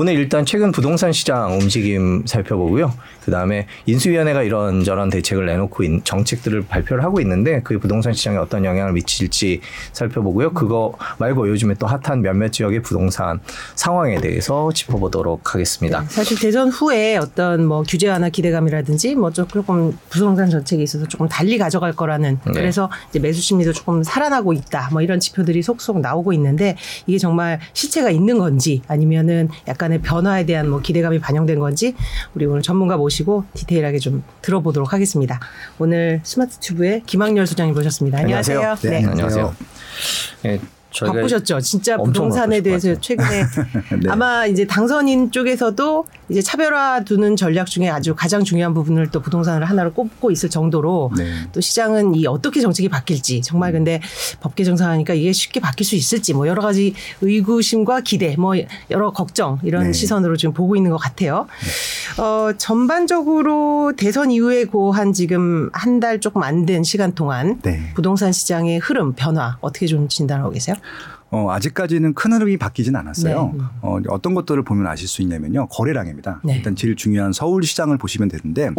오늘 일단 최근 부동산 시장 움직임 살펴보고요. 그 다음에 인수위원회가 이런저런 대책을 내놓고 있, 정책들을 발표를 하고 있는데 그 부동산 시장에 어떤 영향을 미칠지 살펴보고요. 그거 말고 요즘에 또 핫한 몇몇 지역의 부동산 상황에 대해서 짚어보도록 하겠습니다. 네, 사실 대선 후에 어떤 뭐 규제 완화 기대감이라든지 뭐 조금 부동산 정책에 있어서 조금 달리 가져갈 거라는 네. 그래서 이제 매수 심리도 조금 살아나고 있다 뭐 이런 지표들이 속속 나오고 있는데 이게 정말 실체가 있는 건지 아니면은 약간 의 변화에 대한 뭐 기대감이 반영된 건지 우리 오늘 전문가 모시고 디테일하게 좀 들어보도록 하겠습니다. 오늘 스마트 튜브의 김학렬 소장님 모셨습니다. 안녕하세요. 안녕하세요. 네. 안녕하세요. 네, 바쁘셨죠. 진짜 부동산에 대해서. 최근에 네. 아마 이제 당선인 쪽에서도 이제 차별화 두는 전략 중에 아주 가장 중요한 부분을 또 부동산을 하나로 꼽고 있을 정도로 네. 또 시장은 이 어떻게 정책이 바뀔지 정말 근데 법 개정상하니까 이게 쉽게 바뀔 수 있을지 뭐 여러 가지 의구심과 기대 뭐 여러 걱정 이런 네. 시선으로 지금 보고 있는 것 같아요. 어, 전반적으로 대선 이후에 고한 지금 한 달 조금 안 된 시간 동안 네. 부동산 시장의 흐름 변화 어떻게 좀 진단하고 계세요? 어, 아직까지는 큰 흐름이 바뀌진 않았어요. 네. 어, 어떤 것들을 보면 아실 수 있냐면요. 거래량입니다. 네. 일단 제일 중요한 서울 시장을 보시면 되는데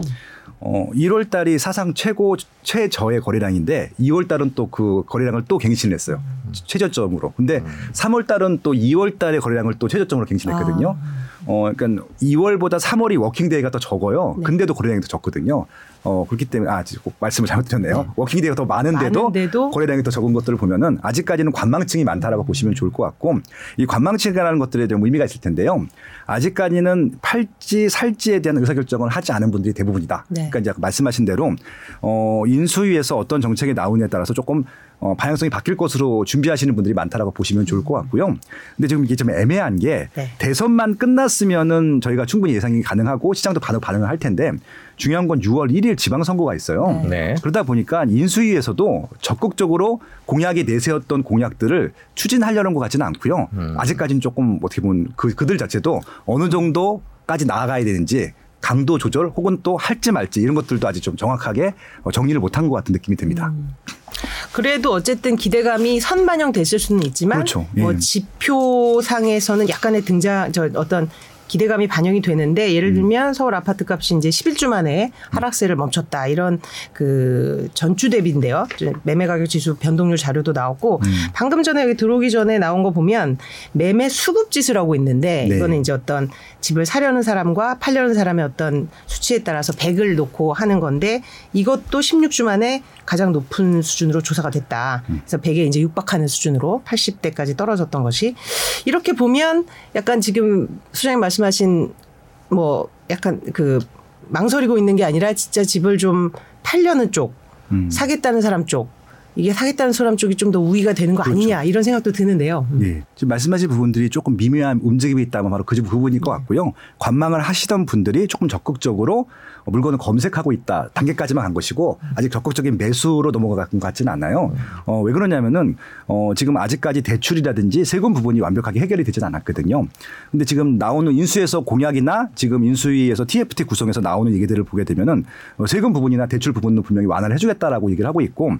어, 1월 달이 사상 최고 최저의 거래량인데 2월 달은 또 그 거래량을 또 갱신을 했어요. 최저점으로. 근데 3월 달은 또 2월 달의 거래량을 또 최저점으로 갱신했거든요. 어, 그러니까 2월보다 3월이 working day가 더 적어요. 네. 근데도 거래량이 더 적거든요. 어, 그렇기 때문에 아, 지금 꼭 말씀을 잘못 드렸네요. working day가 더 많은데도, 많은데도 거래량이 더 적은 것들을 보면은 아직까지는 관망층이 많다라고 보시면 좋을 것 같고 이 관망층이라는 것들에 좀 의미가 있을 텐데요. 아직까지는 팔지 살지에 대한 의사결정을 하지 않은 분들이 대부분이다. 네. 그러니까 이제 말씀하신 대로 어, 인수위에서 어떤 정책이 나오느냐에 따라서 조금 어, 방향성이 바뀔 것으로 준비하시는 분들이 많다라고 보시면 좋을 것 같고요. 근데 지금 이게 좀 애매한 게 네. 대선만 끝났으면은 저희가 충분히 예상이 가능하고 시장도 반응 반응을 할 텐데 중요한 건 6월 1일 지방선거가 있어요. 네. 그러다 보니까 인수위에서도 적극적으로 공약이 내세웠던 공약들을 추진하려는 것 같지는 않고요. 음. 아직까지는 조금 어떻게 보면 그, 그들 자체도 어느 정도까지 나아가야 되는지 강도 조절 혹은 또 할지 말지 이런 것들도 아직 좀 정확하게 어, 정리를 못한 것 같은 느낌이 듭니다. 그래도 어쨌든 기대감이 선반영 됐을 수는 있지만 그렇죠. 뭐 예. 지표상에서는 약간의 등장 저 어떤 기대감이 반영이 되는데 음. 예를 들면 서울 아파트 값이 이제 11주 만에 하락세를 멈췄다 이런 그 전주 대비인데요. 매매 가격 지수 변동률 자료도 나왔고 음. 방금 전에 여기 들어오기 전에 나온 거 보면 매매 수급 지수라고 있는데 네. 이거는 이제 어떤 집을 사려는 사람과 팔려는 사람의 어떤 수치에 따라서 100을 놓고 하는 건데 이것도 16주 만에 가장 높은 수준으로 조사가 됐다. 그래서 100에 이제 육박하는 수준으로 80대까지 떨어졌던 것이 이렇게 보면 약간 지금 수장님 말씀 하신 뭐 약간 그 망설이고 있는 게 아니라 진짜 집을 좀 팔려는 쪽, 음. 사겠다는 사람 쪽 이게 사겠다는 사람 쪽이 좀 더 우위가 되는 거 그렇죠. 아니냐 이런 생각도 드는데요. 음. 예. 지금 말씀하신 부분들이 조금 미묘한 움직임이 있다면 바로 그 부분일 것 같고요. 관망을 하시던 분들이 조금 적극적으로 물건을 검색하고 있다 단계까지만 간 것이고 아직 적극적인 매수로 넘어간 것 같지는 않아요. 어, 왜 그러냐면은 어, 지금 아직까지 대출이라든지 세금 부분이 완벽하게 해결이 되지는 않았거든요. 근데 지금 나오는 인수에서 공약이나 지금 인수위에서 TFT 구성에서 나오는 얘기들을 보게 되면은 어, 세금 부분이나 대출 부분은 분명히 완화를 해주겠다라고 얘기를 하고 있고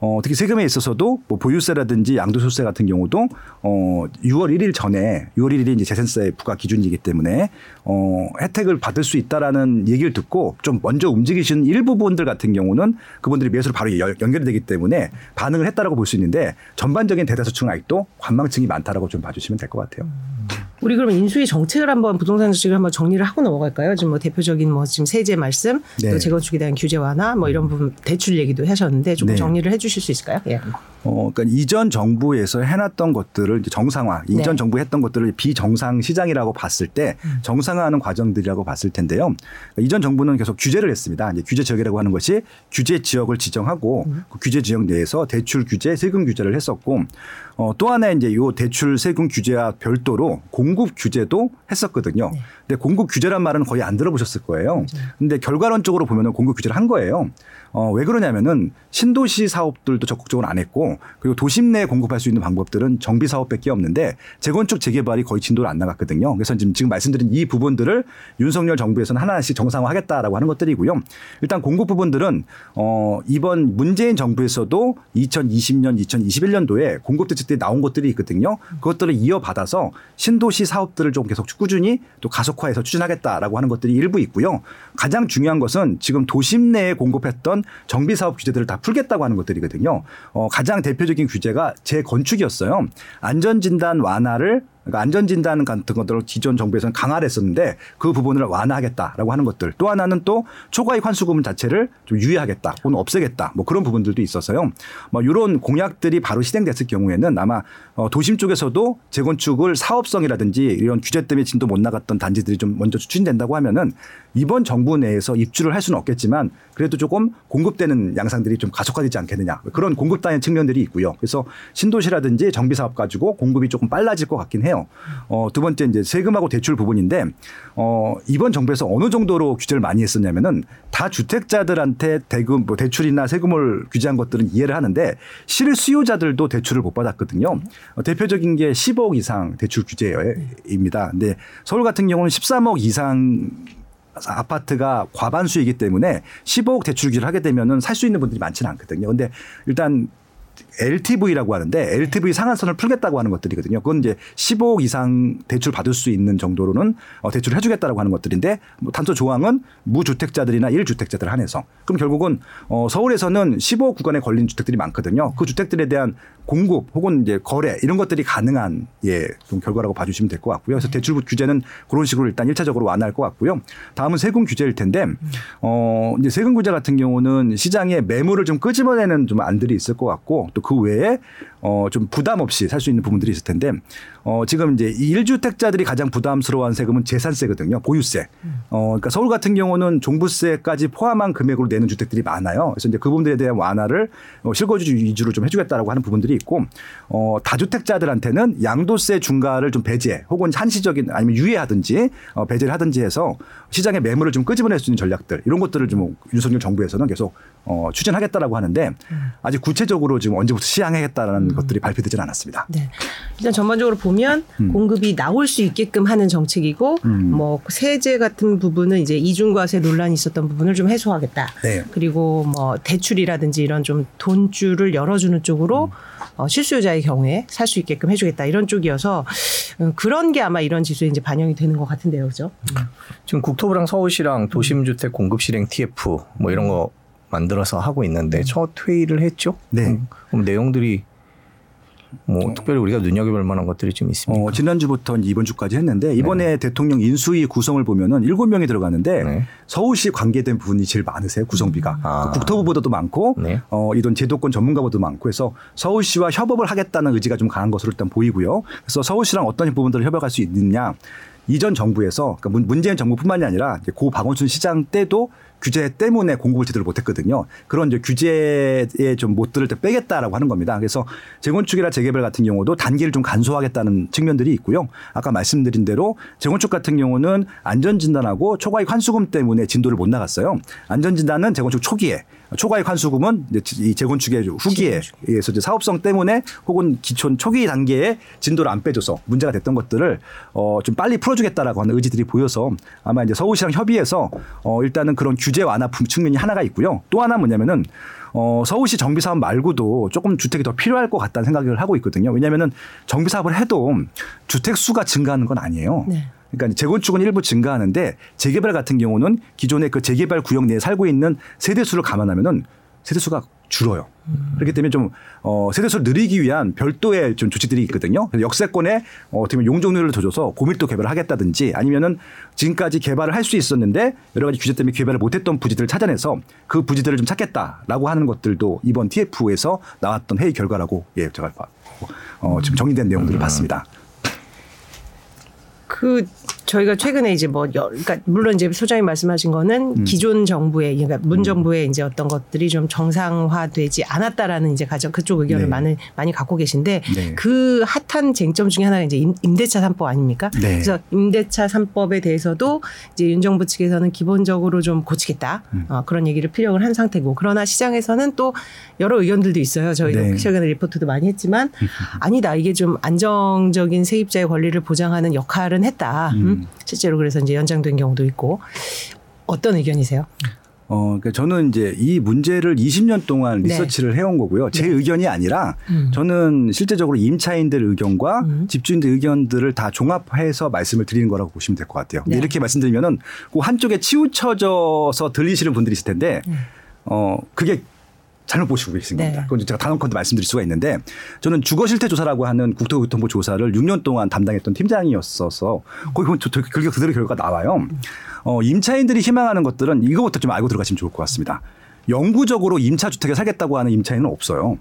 어, 특히 세금에 있어서도 뭐 보유세라든지 양도소득세 같은 경우도 어, 6월 1일 전에 6월 1일이 이제 재산세 부과 기준이기 때문에 어, 혜택을 받을 수 있다라는 얘기를 듣고 좀 먼저 움직이신 일부분들 같은 경우는 그분들이 매수로 바로 연- 연결이 되기 때문에 반응을 했다라고 볼 수 있는데 전반적인 대다수층은 아직도 관망층이 많다라고 좀 봐주시면 될 것 같아요. 우리 그럼 인수위 정책을 한번 부동산 정책을 한번 정리를 하고 넘어갈까요? 지금 뭐 대표적인 뭐 지금 세제 말씀, 또 네. 재건축에 대한 규제 완화, 뭐 이런 부분 대출 얘기도 하셨는데 조금 네. 정리를 해주실 수 있을까요? 예. 어, 그러니까 이전 정부에서 해놨던 것들을 이제 정상화, 네. 이전 정부 했던 것들을 비정상 시장이라고 봤을 때 음. 정상화하는 과정들이라고 봤을 텐데요. 그러니까 이전 정부는 계속 규제를 했습니다. 이제 규제 지역이라고 하는 것이 규제 지역을 지정하고 음. 그 규제 지역 내에서 대출 규제, 세금 규제를 했었고 어, 또 하나 이제 요 대출 세금 규제와 별도로 공급 규제도 했었거든요. 네. 근데 공급 규제란 말은 거의 안 들어보셨을 거예요. 근데 결과론적으로 보면은 공급 규제를 한 거예요. 어, 왜 그러냐면은 신도시 사업들도 적극적으로 안 했고 그리고 도심 내에 공급할 수 있는 방법들은 정비 사업밖에 없는데 재건축 재개발이 거의 진도를 안 나갔거든요. 그래서 지금 지금 말씀드린 이 부분들을 윤석열 정부에서는 하나씩 정상화하겠다라고 하는 것들이고요. 일단 공급 부분들은 어, 이번 문재인 정부에서도 2020년, 2021년도에 공급 대책들이 나온 것들이 있거든요. 그것들을 이어받아서 서울시 사업들을 좀 계속 꾸준히 또 가속화해서 추진하겠다라고 하는 것들이 일부 있고요. 가장 중요한 것은 지금 도심 내에 공급했던 정비 사업 규제들을 다 풀겠다고 하는 것들이거든요. 어, 가장 대표적인 규제가 재건축이었어요. 안전 진단 완화를 그러니까 안전진단 같은 것들을 기존 정부에서는 강화를 했었는데 그 부분을 완화하겠다라고 하는 것들 또 하나는 또 초과이익 환수금 자체를 좀 유예하겠다 혹은 없애겠다 뭐 그런 부분들도 있어서요. 뭐 이런 공약들이 바로 실행됐을 경우에는 아마 어 도심 쪽에서도 재건축을 사업성이라든지 이런 규제 때문에 진도 못 나갔던 단지들이 좀 먼저 추진된다고 하면은 이번 정부 내에서 입주를 할 수는 없겠지만 그래도 조금 공급되는 양상들이 좀 가속화되지 않겠느냐 그런 공급단의 측면들이 있고요. 그래서 신도시라든지 정비 사업 가지고 공급이 조금 빨라질 것 같긴 해요. 어, 두 번째 이제 세금하고 대출 부분인데 어, 이번 정부에서 어느 정도로 규제를 많이 했었냐면은 다 주택자들한테 대금 뭐 대출이나 세금을 규제한 것들은 이해를 하는데 실수요자들도 대출을 못 받았거든요. 어, 대표적인 게 10억 이상 대출 규제입니다. 근데 서울 같은 경우는 13억 이상 아파트가 과반수이기 때문에 15억 대출 규제를 하게 되면은 살 수 있는 분들이 많지는 않거든요. 근데 일단 LTV라고 하는데 LTV 상한선을 풀겠다고 하는 것들이거든요. 그건 이제 15억 이상 대출 받을 수 있는 정도로는 어, 대출을 해주겠다라고 하는 것들인데 뭐 단서 조항은 무주택자들이나 1주택자들 한해서 그럼 결국은 어, 서울에서는 15억 구간에 걸린 주택들이 많거든요. 그 주택들에 대한 공급 혹은 이제 거래 이런 것들이 가능한 예, 좀 결과라고 봐주시면 될 것 같고요. 그래서 대출 규제는 그런 식으로 일단 1차적으로 완화할 것 같고요. 다음은 세금 규제일 텐데 어, 이제 세금 규제 같은 경우는 시장에 매물을 좀 끄집어내는 좀 안들이 있을 것 같고 또그 외에 어, 좀 부담 없이 살 수 있는 부분들이 있을 텐데 어, 지금 이제 이 1주택자들이 가장 부담스러워한 세금은 재산세거든요. 보유세. 어, 그러니까 서울 같은 경우는 종부세까지 포함한 금액으로 내는 주택들이 많아요. 그래서 이제 그 부분들에 대한 완화를 어, 실거주 위주로 좀 해주겠다라고 하는 부분들이 있고 어, 다주택자들한테는 양도세 중과를 좀 배제 혹은 한시적인 아니면 유예하든지 어, 배제를 하든지 해서 시장의 매물을 좀 끄집어낼 수 있는 전략들 이런 것들을 좀 윤석열 정부에서는 계속 어, 추진하겠다라고 하는데 아직 구체적으로 지금 언제부터 시행하겠다라는 것들이 발표되지는 않았습니다. 네. 일단 전반적으로 보면 공급이 나올 수 있게끔 하는 정책이고 음. 뭐 세제 같은 부분은 이제 이중과세 논란이 있었던 부분을 좀 해소하겠다. 네. 그리고 뭐 대출이라든지 이런 좀 돈줄을 열어주는 쪽으로 어, 실수요자의 경우에 살 수 있게끔 해주겠다 이런 쪽이어서 음, 그런 게 아마 이런 지수에 이제 반영이 되는 것 같은데요, 그죠? 지금 국토 부랑 서울시랑 도심주택 공급 실행 TF 뭐 이런 거 만들어서 하고 있는데 첫 회의를 했죠. 네. 그럼, 그럼 내용들이 뭐 특별히 우리가 눈여겨볼 만한 것들이 좀 있습니까? 어, 지난주부터 이번 주까지 했는데 이번에 대통령 인수위 구성을 보면은 일곱 명이 들어가는데 네. 서울시 관계된 부분이 제일 많으세요 구성비가 아. 그 국토부보다도 많고 네. 어, 이런 제도권 전문가보다도 많고 해서 서울시와 협업을 하겠다는 의지가 좀 강한 것으로 일단 보이고요. 그래서 서울시랑 어떤 부분들을 협약할 수 있느냐 이전 정부에서 그러니까 문- 문재인 정부뿐만이 아니라 고 박원순 시장 때도 규제 때문에 공급을 제대로 못했거든요. 그런 이제 규제에 좀 못 들을 때 빼겠다라고 하는 겁니다. 그래서 재건축이나 재개발 같은 경우도 단계를 좀 간소화하겠다는 측면들이 있고요. 아까 말씀드린 대로 재건축 같은 경우는 안전진단하고 초과이익 환수금 때문에 진도를 못 나갔어요. 안전진단은 재건축 초기에 초과이익 환수금은 이제 이 재건축의 후기에 의해서 이제 사업성 때문에 혹은 기촌 초기 단계에 진도를 안 빼줘서 문제가 됐던 것들을 어 좀 빨리 풀어주겠다라고 하는 의지들이 보여서 아마 이제 서울시랑 협의해서 어 일단은 그런 규제 완화 품- 측면이 하나가 있고요. 또 하나 뭐냐면은 어 서울시 정비 사업 말고도 조금 주택이 더 필요할 것 같다는 생각을 하고 있거든요. 왜냐하면은 정비 사업을 해도 주택 수가 증가하는 건 아니에요. 네. 그러니까 재건축은 일부 증가하는데 재개발 같은 경우는 기존의 그 재개발 구역 내에 살고 있는 세대 수를 감안하면은 세대 수가 줄어요. 그렇기 때문에 좀 어, 세대 수를 늘리기 위한 별도의 좀 조치들이 있거든요. 그래서 역세권에 어, 어떻게 보면 용적률을 더 줘서 고밀도 개발을 하겠다든지 아니면은 지금까지 개발을 할 수 있었는데 여러 가지 규제 때문에 개발을 못했던 부지들을 찾아내서 그 부지들을 좀 찾겠다라고 하는 것들도 이번 TF에서 나왔던 회의 결과라고 예 제가 봐- 어, 지금 정리된 내용들을 봤습니다. 그 저희가 최근에 이제 뭐 여, 그러니까 물론 이제 소장님 말씀하신 거는 기존 정부의 그러니까 문 정부의 이제 어떤 것들이 좀 정상화되지 않았다라는 이제 가정 그쪽 의견을 네. 많이 많이 갖고 계신데 네. 그 핫한 쟁점 중에 하나가 이제 임, 임대차 3법 아닙니까? 네. 그래서 임대차 3법에 대해서도 이제 윤 정부 측에서는 기본적으로 좀 고치겠다 음. 어, 그런 얘기를 필요를 한 상태고 그러나 시장에서는 또 여러 의견들도 있어요. 저희도 네. 최근에 리포트도 많이 했지만 아니다 이게 좀 안정적인 세입자의 권리를 보장하는 역할은 했다. 음? 음. 실제로 그래서 이제 연장된 경우도 있고 어떤 의견이세요? 어, 그러니까 저는 이제 이 문제를 20년 동안 네. 리서치를 해온 거고요. 제 네. 의견이 아니라 음. 저는 실제적으로 임차인들 의견과 음. 집주인들 의견들을 다 종합해서 말씀을 드리는 거라고 보시면 될 것 같아요. 네. 이렇게 말씀드리면은 그 한쪽에 치우쳐져서 들리시는 분들이 있을 텐데 어, 그게 잘못 보시고 계신 네. 겁니다. 그건 제가 단언컨대 말씀드릴 수가 있는데 저는 주거 실태 조사라고 하는 국토교통부 조사를 6년 동안 담당했던 팀장이었어서 거기 보면 그게 그대로 결과가 나와요. 어, 임차인들이 희망하는 것들은 이거부터 좀 알고 들어가시면 좋을 것 같습니다. 영구적으로 임차 주택에 살겠다고 하는 임차인은 없어요.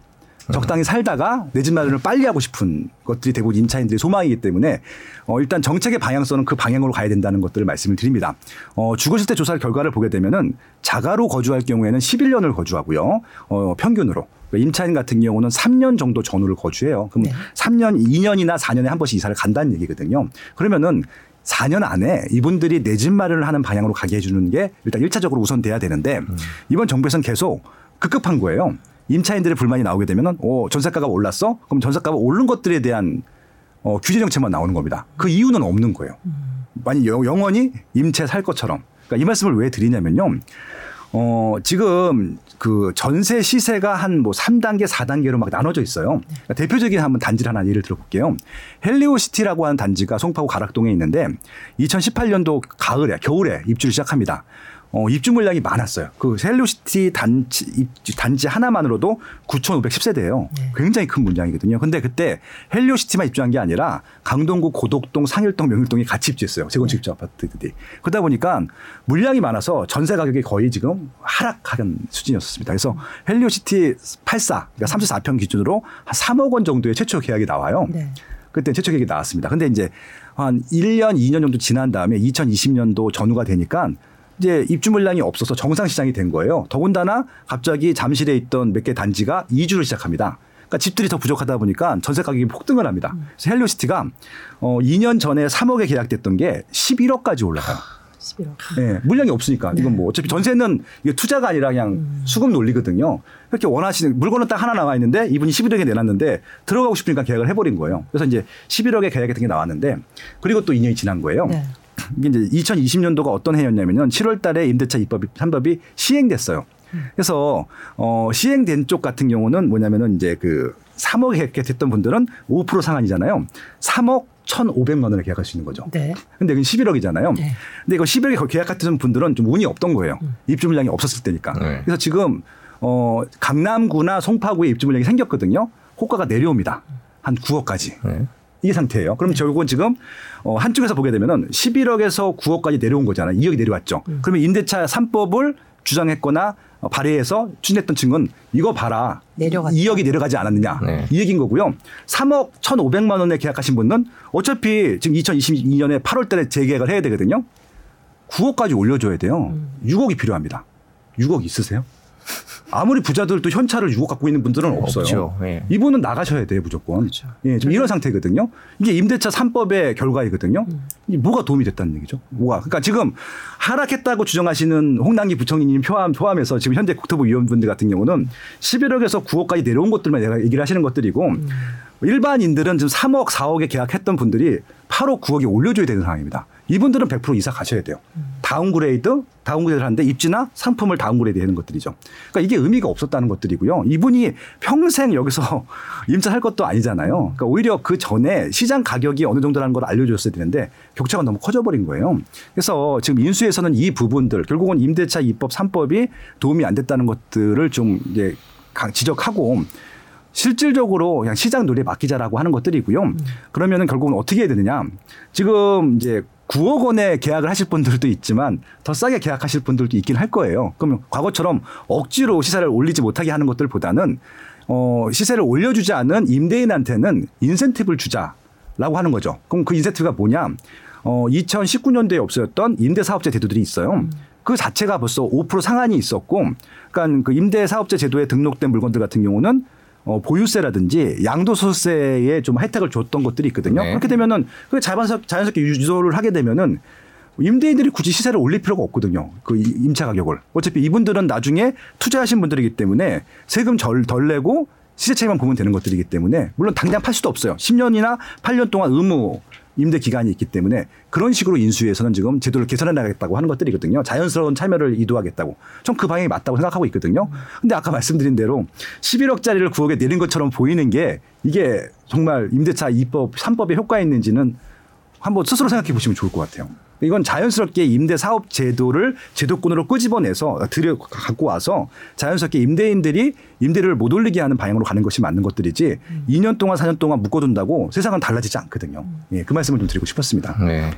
적당히 살다가 내 집 마련을 빨리 하고 싶은 것들이 대부분 임차인들의 소망이기 때문에 어, 일단 정책의 방향성은 그 방향으로 가야 된다는 것들을 말씀을 드립니다. 어, 주거실태 조사 결과를 보게 되면은 자가로 거주할 경우에는 11년을 거주하고요. 어, 평균으로. 그러니까 임차인 같은 경우는 3년 정도 전후를 거주해요. 그럼 네. 3년, 2년이나 4년에 한 번씩 이사를 간다는 얘기거든요. 그러면은 4년 안에 이분들이 내 집 마련을 하는 방향으로 가게 해주는 게 일단 1차적으로 우선 돼야 되는데 이번 정부에서는 계속 급급한 거예요. 임차인들의 불만이 나오게 되면은 어, 전세가가 올랐어? 그럼 전세가가 오른 것들에 대한 어, 규제 정책만 나오는 겁니다. 그 이유는 없는 거예요. 만약 영- 영원히 임차 살 것처럼. 그러니까 이 말씀을 왜 드리냐면요. 어, 지금 그 전세 시세가 한 뭐 3단계, 4단계로 막 나눠져 있어요. 그러니까 대표적인 한번 단지를 하나 예를 들어볼게요. 헬리오시티라고 하는 단지가 송파구 가락동에 있는데 2018년도 가을에, 겨울에 입주를 시작합니다. 어, 입주 물량이 많았어요. 그 헬리오시티 단지, 입주- 단지 하나만으로도 9,510세대예요. 네. 굉장히 큰 물량이거든요. 근데 그때 헬리오시티만 입주한 게 아니라 강동구, 고덕동, 상일동, 명일동이 같이 입주했어요. 재건축 입주 아파트들이. 그러다 보니까 물량이 많아서 전세 가격이 거의 지금 하락하는 수준이었습니다. 그래서 헬리오시티 84, 그러니까 34평 기준으로 한 3억 원 정도의 최초 계약이 나와요. 네. 그때 최초 계약이 나왔습니다. 근데 이제 한 1년, 2년 정도 지난 다음에 2020년도 전후가 되니까 이제 입주 물량이 없어서 정상 시장이 된 거예요. 더군다나 갑자기 잠실에 있던 몇 개 단지가 이주를 시작합니다. 그러니까 집들이 더 부족하다 보니까 전세 가격이 폭등을 합니다. 그래서 헬리오시티가 어 2년 전에 3억에 계약됐던 게 11억까지 올라가요. 11억. 예, 물량이 없으니까 네. 이건 뭐 어차피 전세는 이게 투자가 아니라 그냥 음. 수급 논리거든요. 그렇게 원하시는 물건은 딱 하나 나와 있는데 이분이 11억에 내놨는데 들어가고 싶으니까 계약을 해버린 거예요. 그래서 이제 11억에 계약했던 게 나왔는데 그리고 또 2년이 지난 거예요. 네. 이게 이제 2020년도가 어떤 해였냐면은 7월 달에 임대차 입법이 3법이 시행됐어요. 그래서 어 시행된 쪽 같은 경우는 뭐냐면은 이제 그 3억에 계약했던 분들은 5% 상한이잖아요. 3억 1,500만 원에 계약할 수 있는 거죠. 네. 근데 그건 11억이잖아요. 네. 근데 이거 11억에 계약했던 분들은 좀 운이 없던 거예요. 입주 물량이 없었을 때니까. 네. 그래서 지금 어 강남구나 송파구에 입주 물량이 생겼거든요. 호가가 내려옵니다. 한 9억까지. 네. 이 상태예요. 그럼 결국은 지금 어, 한쪽에서 보게 되면은 11억에서 9억까지 내려온 거잖아요. 2억이 내려왔죠. 그러면 임대차 3법을 주장했거나 어, 발의해서 추진했던 층은 이거 봐라. 내려갔다. 2억이 내려가지 않았느냐. 네. 이 얘기인 거고요. 3억 1,500만 원에 계약하신 분은 어차피 지금 2022년에 8월 달에 재계약을 해야 되거든요. 9억까지 올려줘야 돼요. 음. 6억이 필요합니다. 6억 있으세요? 아무리 부자들도 현찰을 6억 갖고 있는 분들은 없어요. 예. 이분은 나가셔야 돼요, 무조건. 그렇죠. 예, 지금 이런 상태거든요. 이게 임대차 3법의 결과이거든요. 음. 이게 뭐가 도움이 됐다는 얘기죠? 뭐가? 그러니까 지금 하락했다고 주장하시는 홍남기 부총리님 포함, 포함해서 지금 현재 국토부 위원분들 같은 경우는 11억에서 9억까지 내려온 것들만 내가 얘기를 하시는 것들이고 음. 일반인들은 지금 3억, 4억에 계약했던 분들이 8억, 9억에 올려줘야 되는 상황입니다. 이분들은 100% 이사 가셔야 돼요. downgrade, downgrade를 하는데 입지나 상품을 downgrade 하는 것들이죠. 그러니까 이게 의미가 없었다는 것들이고요. 이분이 평생 여기서 임차할 것도 아니잖아요. 그러니까 오히려 그 전에 시장 가격이 어느 정도라는 걸 알려줬어야 되는데 격차가 너무 커져버린 거예요. 그래서 지금 인수에서는 이 부분들 결국은 임대차 입법 3법이 도움이 안 됐다는 것들을 좀 이제 강- 지적하고 실질적으로 그냥 시장 논리에 맡기자라고 하는 것들이고요. 그러면은 결국은 어떻게 해야 되느냐. 지금 이제 9억 원에 계약을 하실 분들도 있지만 더 싸게 계약하실 분들도 있긴 할 거예요. 그러면 과거처럼 억지로 시세를 올리지 못하게 하는 것들보다는 어, 시세를 올려주지 않은 임대인한테는 인센티브를 주자라고 하는 거죠. 그럼 그 인센티브가 뭐냐? 어, 2019년도에 없어졌던 임대사업자 제도들이 있어요. 그 자체가 벌써 5% 상한이 있었고, 그러니까 그 임대사업자 제도에 등록된 물건들 같은 경우는 어, 보유세라든지 양도소득세에 좀 혜택을 줬던 것들이 있거든요. 네. 그렇게 되면은 그 자연스럽게, 자연스럽게 유도를 하게 되면은 임대인들이 굳이 시세를 올릴 필요가 없거든요. 그 이- 임차 가격을. 어차피 이분들은 나중에 투자하신 분들이기 때문에 세금 절, 덜 내고 시세 차이만 보면 되는 것들이기 때문에 물론 당장 팔 수도 없어요. 10년이나 8년 동안 의무 임대 기간이 있기 때문에 그런 식으로 인수위에서는 지금 제도를 개선해 나가겠다고 하는 것들이거든요. 자연스러운 참여를 이도하겠다고. 전 그 방향이 맞다고 생각하고 있거든요. 근데 아까 말씀드린 대로 11억짜리를 9억에 내린 것처럼 보이는 게 이게 정말 임대차 2법, 3법에 효과 있는지는 한번 스스로 생각해 보시면 좋을 것 같아요. 이건 자연스럽게 임대 사업 제도를 제도권으로 끄집어내서 들여 갖고 와서 자연스럽게 임대인들이 임대료를 못 올리게 하는 방향으로 가는 것이 맞는 것들이지 2년 동안 4년 동안 묶어둔다고 세상은 달라지지 않거든요. 예, 그 말씀을 좀 드리고 싶었습니다. 네.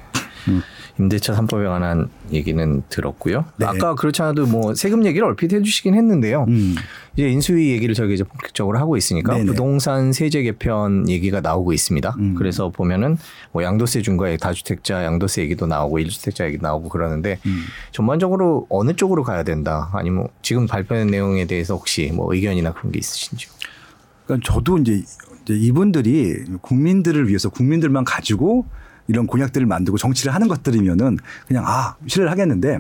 임대차 3법에 관한 얘기는 들었고요. 네. 아까 그렇지 않아도 뭐 세금 얘기를 얼핏 해주시긴 했는데요. 음. 이제 인수위 얘기를 저희가 이제 본격적으로 하고 있으니까 네네. 부동산 세제 개편 얘기가 나오고 있습니다. 음. 그래서 보면은 뭐 양도세 중과에 다주택자 양도세 얘기도 나오고 일주택자 얘기도 나오고 그러는데 음. 전반적으로 어느 쪽으로 가야 된다. 아니면 지금 발표된 내용에 대해서 혹시 뭐 의견이나 그런 게 있으신지요? 그러니까 저도 이제 이분들이 국민들을 위해서 국민들만 가지고 이런 공약들을 만들고 정치를 하는 것들이면은 그냥 아 신뢰를 하겠는데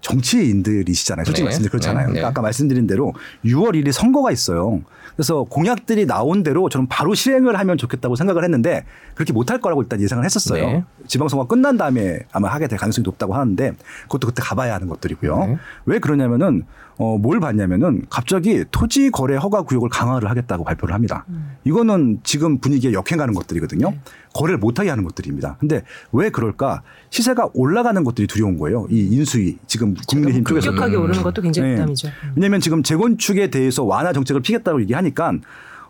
정치인들이시잖아요. 솔직히 네. 말씀드려 그렇잖아요. 네. 그러니까 네. 아까 말씀드린 대로 6월 1일 선거가 있어요. 그래서 공약들이 나온 대로 저는 바로 실행을 하면 좋겠다고 생각을 했는데 그렇게 못할 거라고 일단 예상을 했었어요. 네. 지방선거 끝난 다음에 아마 하게 될 가능성이 높다고 하는데 그것도 그때 가봐야 하는 것들이고요. 네. 왜 그러냐면은 어, 뭘 봤냐면은 갑자기 토지 거래 허가 구역을 강화를 하겠다고 발표를 합니다. 이거는 지금 분위기에 역행하는 것들이거든요. 거래를 못하게 하는 것들입니다. 근데 왜 그럴까? 시세가 올라가는 것들이 두려운 거예요. 이 인수위 지금 국민의힘 쪽에서는. 급격하게 오르는 것도 굉장히 네. 부담이죠. 왜냐하면 지금 재건축에 대해서 완화 정책을 피겠다고 얘기하니까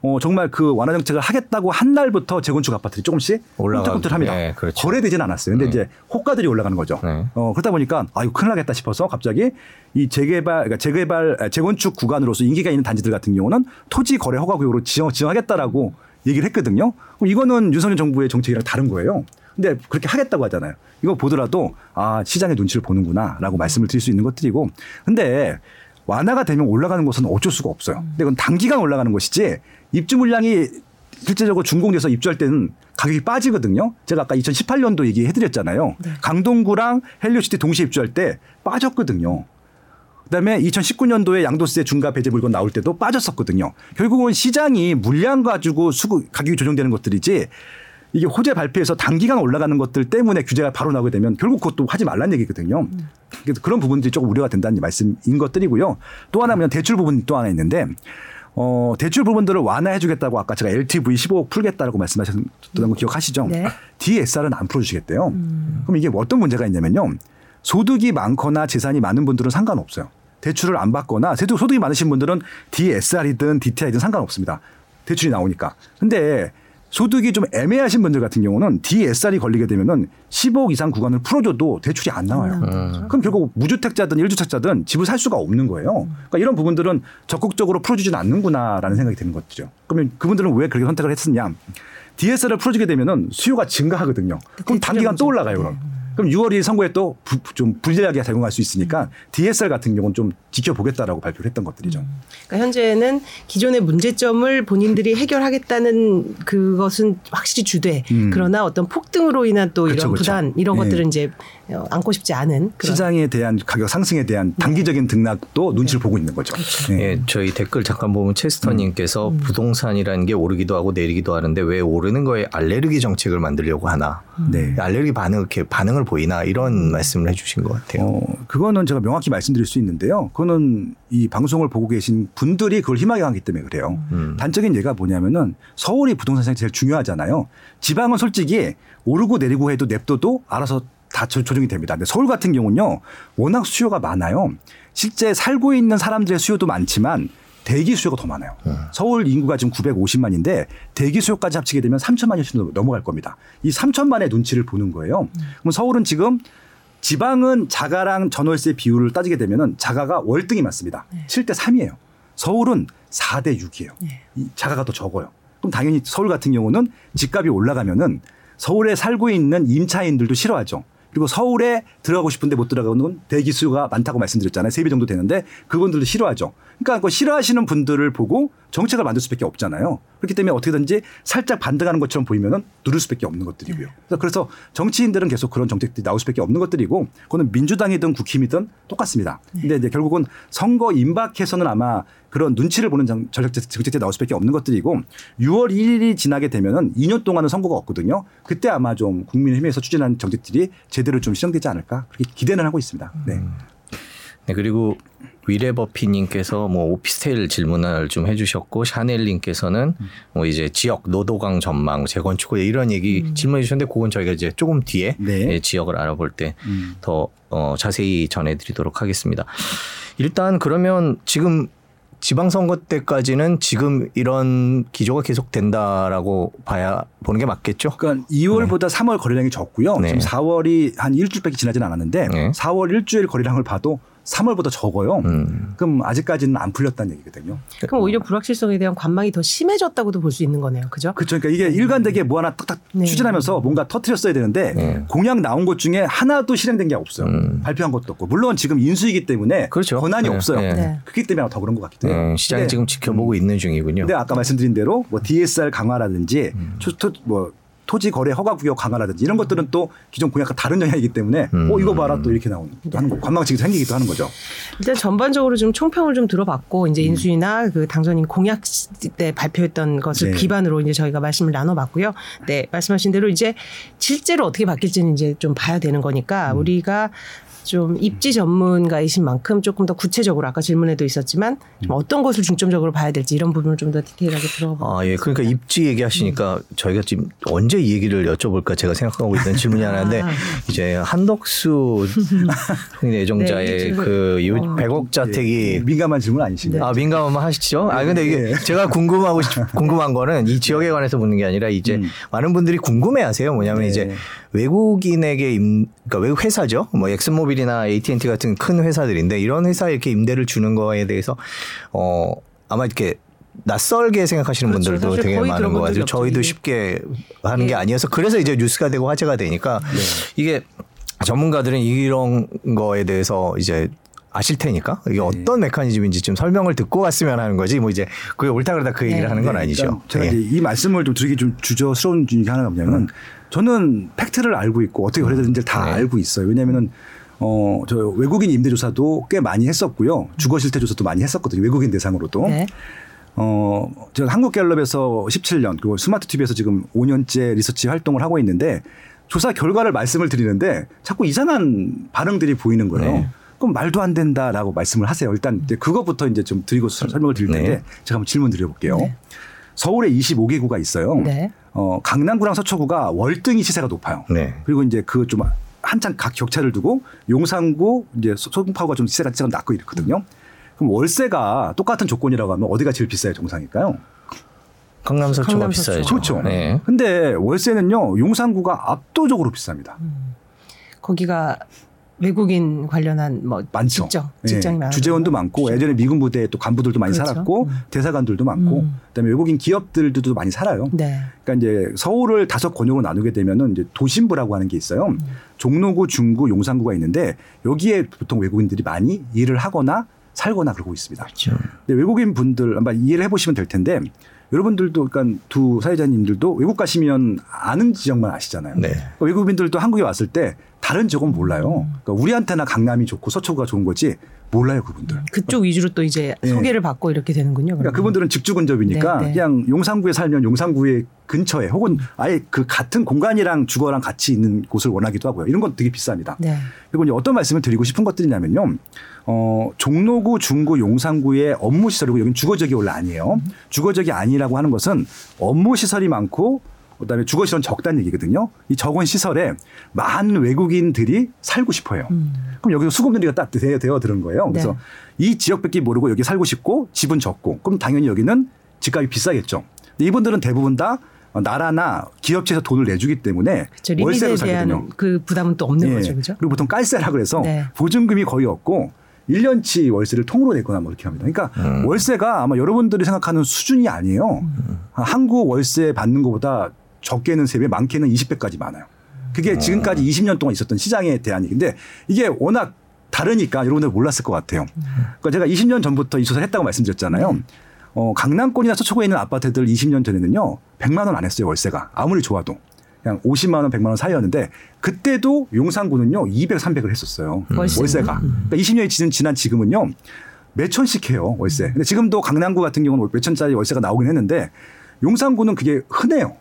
어, 정말 그 완화 정책을 하겠다고 한 날부터 재건축 아파트들이 조금씩 올라가고. 꼼짝꼼짝 합니다. 네, 그렇죠. 거래되지는 않았어요. 근데 네. 이제 호가들이 올라가는 거죠. 네. 어, 그러다 보니까 아, 이거 큰일 나겠다 싶어서 갑자기 이 재개발, 그러니까 재개발, 아, 재건축 구간으로서 인기가 있는 단지들 같은 경우는 토지 거래 허가 구역으로 지정, 지정하겠다라고 얘기를 했거든요. 그럼 이거는 윤석열 정부의 정책이랑 다른 거예요. 근데 그렇게 하겠다고 하잖아요. 이거 보더라도 아, 시장의 눈치를 보는구나라고 말씀을 드릴 수 있는 것들이고. 근데 완화가 되면 올라가는 것은 어쩔 수가 없어요. 근데 이건 단기간 올라가는 것이지 입주 물량이 실제적으로 준공돼서 입주할 때는 가격이 빠지거든요. 제가 아까 2018년도 얘기해 드렸잖아요. 강동구랑 헬리오시티 동시에 입주할 때 빠졌거든요. 그다음에 2019년도에 양도세 중과 배제 물건 나올 때도 빠졌었거든요. 결국은 시장이 물량 가지고 수급 가격이 조정되는 것들이지 이게 호재 발표에서 단기간 올라가는 것들 때문에 규제가 바로 나오게 되면 결국 그것도 하지 말라는 얘기거든요. 그래서 그런 부분들이 조금 우려가 된다는 말씀인 것들이고요. 또 하나는 대출 부분이 또 하나 있는데 어, 대출 부분들을 완화해 주겠다고 아까 제가 LTV 15억 풀겠다라고 말씀하셨던 거 기억하시죠? 네. DSR은 안 풀어주시겠대요. 그럼 이게 어떤 문제가 있냐면요. 소득이 많거나 재산이 많은 분들은 상관없어요. 대출을 안 받거나 소득이 많으신 분들은 DSR이든 DTI든 상관없습니다. 대출이 나오니까. 근데 소득이 좀 애매하신 분들 같은 경우는 DSR이 걸리게 되면은 15억 이상 구간을 풀어줘도 대출이 안 나와요. 그럼 결국 무주택자든 1주택자든 집을 살 수가 없는 거예요. 그러니까 이런 부분들은 적극적으로 풀어주지는 않는구나라는 생각이 드는 거죠. 그러면 그분들은 왜 그렇게 선택을 했었냐? DSR을 풀어주게 되면은 수요가 증가하거든요. 그럼 단기간 또 올라가요, 그럼. 그럼 6월 1일 선거에 또 좀 불리하게 작용할 수 있으니까 DSR 같은 경우는 좀 지켜보겠다라고 발표를 했던 것들이죠. 그러니까 현재는 기존의 문제점을 본인들이 해결하겠다는 그것은 확실히 주되 음. 그러나 어떤 폭등으로 인한 또 그쵸, 이런 그쵸. 부담 이런 예. 것들은 이제 어, 안고 싶지 않은 그런 시장에 대한 가격 상승에 대한 단기적인 등락도 눈치를 보고 있는 거죠. 네. 예, 저희 댓글 잠깐 보면 체스터님께서 음. 부동산이라는 게 오르기도 하고 내리기도 하는데 왜 오르는 거에 알레르기 정책을 만들려고 하나? 네. 알레르기 반응 이렇게 반응을 보이나 이런 말씀을 해주신 것 같아요. 어, 그거는 제가 명확히 말씀드릴 수 있는데요. 그거는 이 방송을 보고 계신 분들이 그걸 희망하기 때문에 그래요. 음. 단적인 예가 뭐냐면은 서울이 부동산 시장이 제일 중요하잖아요. 지방은 솔직히 오르고 내리고 해도 냅둬도 알아서 다 조- 조정이 됩니다. 근데 서울 같은 경우는요. 워낙 수요가 많아요. 실제 살고 있는 사람들의 수요도 많지만 대기 수요가 더 많아요. 서울 인구가 지금 950만인데 대기 수요까지 합치게 되면 3천만이 훨씬 넘어갈 겁니다. 이 3천만의 눈치를 보는 거예요. 그럼 서울은 지금 지방은 자가랑 전월세 비율을 따지게 되면은 자가가 월등히 많습니다. 7대 3이에요. 서울은 4대 6이에요. 이 자가가 더 적어요. 그럼 당연히 서울 같은 경우는 집값이 올라가면은 서울에 살고 있는 임차인들도 싫어하죠. 그리고 서울에 들어가고 싶은데 못 들어가는 건 대기 수가 많다고 말씀드렸잖아요. 세 배 정도 되는데 그분들도 싫어하죠. 그러니까 그 싫어하시는 분들을 보고 정책을 만들 수밖에 없잖아요. 그렇기 때문에 어떻게든지 살짝 반등하는 것처럼 보이면은 누를 수밖에 없는 것들이고요. 그래서, 그래서 정치인들은 계속 그런 정책들이 나올 수밖에 없는 것들이고 그거는 민주당이든 국힘이든 똑같습니다. 근데 이제 결국은 선거 임박해서는 아마 그런 눈치를 보는 정- 전략 정책들이 나올 수밖에 없는 것들이고 6월 1일이 지나게 되면은 2년 동안은 선거가 없거든요. 그때 아마 좀 국민의힘에서 추진한 정책들이 제대로 좀 실현되지 않을까 그렇게 기대는 하고 있습니다. 네. 네, 그리고 위레버피님께서 뭐 오피스텔 질문을 좀 해주셨고 샤넬님께서는 뭐 이제 지역 노도강 전망 재건축 후 이런 얘기 질문해 주셨는데 그건 저희가 이제 조금 뒤에 네. 예, 지역을 알아볼 때 음. 더 어, 자세히 전해드리도록 하겠습니다. 일단 그러면 지금 지방선거 때까지는 지금 이런 기조가 계속 된다라고 봐야 보는 게 맞겠죠? 그러니까 2월보다 3월 거래량이 적고요. 네. 지금 4월이 한 일주일밖에 지나지는 않았는데 네. 4월 일주일 거래량을 봐도 3월보다 적어요. 음. 그럼 아직까지는 안 풀렸다는 얘기거든요. 그럼 오히려 불확실성에 대한 관망이 더 심해졌다고도 볼 수 있는 거네요. 그죠? 그렇죠. 그러니까 이게 일관되게 뭐 하나 딱딱 네. 추진하면서 뭔가 터트렸어야 되는데 네. 공약 나온 것 중에 하나도 실행된 게 없어요. 음. 발표한 것도 없고. 물론 지금 인수이기 때문에 그렇죠. 권한이 네. 없어요. 네. 네. 그렇기 때문에 더 그런 것 같기도 해요. 네, 시장이 지금 지켜보고 있는 중이군요. 근데 아까 말씀드린 대로 뭐 DSR 강화라든지 음. 초- 토, 뭐 토지 거래 허가 구역 강화라든지 이런 것들은 또 기존 공약과 다른 영향이기 때문에 음. 어 이거 봐라 또 이렇게 나오는 하는 거 관망치기 생기기도 하는 거죠. 일단 전반적으로 좀 총평을 좀 들어봤고 이제 인수위나 그 당선인 공약 때 발표했던 것을 네. 기반으로 이제 저희가 말씀을 나눠봤고요. 네 말씀하신 대로 이제 실제로 어떻게 바뀔지는 이제 좀 봐야 되는 거니까 우리가 좀 입지 전문가이신 만큼 조금 더 구체적으로 아까 질문에도 있었지만 좀 어떤 것을 중점적으로 봐야 될지 이런 부분을 좀 더 디테일하게 들어봐. 아, 예. 그러니까 입지 얘기하시니까 저희가 지금 언제 이 얘기를 여쭤볼까 제가 생각하고 있던 질문이 하나인데 아. 이제 한덕수 네, 예정자의 이 질문. 그 요- 어. 100억 자택이 예, 민감한 질문 아니신가요? 아, 민감하면 하시죠. 아, 근데 이게 네. 제가 궁금하고, 싶- 궁금한 거는 이 지역에 관해서 묻는 게 아니라 이제 음. 많은 분들이 궁금해 하세요. 뭐냐면 네. 이제 외국인에게 임, 그러니까 외국 회사죠. 뭐 엑슨모빌이나 AT&T 같은 큰 회사들인데 이런 회사에 이렇게 임대를 주는 거에 대해서 어, 아마 이렇게 낯설게 생각하시는 그렇죠. 분들도 되게 많은 것 같아요. 저희도. 쉽게 하는 게 예. 아니어서 그래서 이제 뉴스가 되고 화제가 되니까 네. 이게 전문가들은 이런 거에 대해서 이제 아실 테니까 네. 이게 어떤 메커니즘인지 좀 설명을 듣고 갔으면 하는 거지 뭐 이제 그게 옳다 그러다 그 얘기를 네. 하는 건 네, 아니죠. 그러니까 제가 예. 이제 이 말씀을 좀 드리기 좀 주저스러운 중에 하나가 뭐냐면 저는 팩트를 알고 있고 어떻게 거래되는지 다 네. 알고 있어요. 왜냐면은 어, 저 외국인 임대조사도 꽤 많이 했었고요. 주거 실태 조사도 많이 했었거든요. 외국인 대상으로도. 네. 어, 제가 한국갤럽에서 17년 그리고 스마트 TV에서 지금 5년째 리서치 활동을 하고 있는데 조사 결과를 말씀을 드리는데 자꾸 이상한 반응들이 보이는 거예요. 네. 그럼 말도 안 된다라고 말씀을 하세요. 일단 이제 그것부터 이제 좀 드리고 서- 설명을 드릴 텐데 네. 제가 한번 질문 드려볼게요. 네. 서울에 25개구가 있어요. 네. 어, 강남구랑 서초구가 월등히 시세가 높아요. 네. 그리고 이제 그 좀 한참 각 격차를 두고 용산구 이제 소- 소금파구가 좀 시세가 시세가 낮고 이렇거든요. 그럼 월세가 똑같은 조건이라고 하면 어디가 제일 비싸야 정상일까요? 강남 서초가. 비싸야죠. 그렇죠. 네. 근데 월세는요 용산구가 압도적으로 비쌉니다. 거기가 외국인 관련한 뭐 많죠. 직장 예, 직장이 많아요. 주재원도 많고 예전에 미군 부대 또 간부들도 많이 그렇죠. 살았고 음. 대사관들도 많고 음. 그다음에 외국인 기업들도 많이 살아요. 네. 그러니까 이제 서울을 다섯 권역으로 나누게 되면은 이제 도심부라고 하는 게 있어요. 음. 종로구, 중구, 용산구가 있는데 여기에 보통 외국인들이 많이 일을 하거나 살거나 그러고 있습니다. 그렇죠. 근데 외국인 분들 아마 이해를 해보시면 될 텐데 여러분들도 그러니까 두 사회자님들도 외국 가시면 아는 지역만 아시잖아요. 네. 그러니까 외국인들도 한국에 왔을 때 다른 지역은 몰라요. 그러니까 우리한테나 강남이 좋고 서초구가 좋은 거지 몰라요 그분들. 그쪽 위주로 또 이제 예. 소개를 받고 이렇게 되는군요. 그러니까 그러면. 그분들은 직주 근접이니까 네, 네. 그냥 용산구에 살면 용산구의 근처에 혹은 아예 그 같은 공간이랑 주거랑 같이 있는 곳을 원하기도 하고요. 이런 건 되게 비쌉니다. 네. 그리고 이제 어떤 말씀을 드리고 싶은 것들이냐면요. 어, 종로구, 중구, 용산구의 업무 시설이고 여기는 주거 지역이 원래 아니에요. 주거 지역이 아니라고 하는 것은 업무 시설이 많고 그다음에 주거 시설은 적다는 얘기거든요. 이 적은 시설에 많은 외국인들이 살고 싶어요. 음. 그럼 여기서 수급놀이가 딱 되어, 되어 들은 거예요. 그래서 네. 이 지역밖에 모르고 여기 살고 싶고 집은 적고 그럼 당연히 여기는 집값이 비싸겠죠. 근데 이분들은 대부분 다 나라나 기업체에서 돈을 내주기 때문에 저 리밋에 월세로 살거든요. 대한 그 부담은 또 없는 예. 거죠, 그죠? 그리고 보통 깔세라 그래서 네. 보증금이 거의 없고 1년치 월세를 통으로 내거나 뭐 이렇게 합니다. 그러니까 음. 월세가 아마 여러분들이 생각하는 수준이 아니에요. 음. 한국 월세 받는 것보다 적게는 3배, 많게는 20배까지 많아요. 그게 지금까지 20년 동안 있었던 시장에 대한 얘기인데 이게 워낙 다르니까 여러분들 몰랐을 것 같아요. 그러니까 제가 20년 전부터 이 조사를 했다고 말씀드렸잖아요. 어, 강남권이나 서초구에 있는 아파트들 20년 전에는요. 100만 원 안 했어요, 월세가. 아무리 좋아도. 그냥 50만 원, 100만 원 사이였는데 그때도 용산구는요. 200, 300을 했었어요. 월세. 월세가. 그러니까 20년이 지난, 지난 지금은요. 몇 천씩 해요, 월세. 근데 지금도 강남구 같은 경우는 몇 천짜리 월세가 나오긴 했는데 용산구는 그게 흔해요.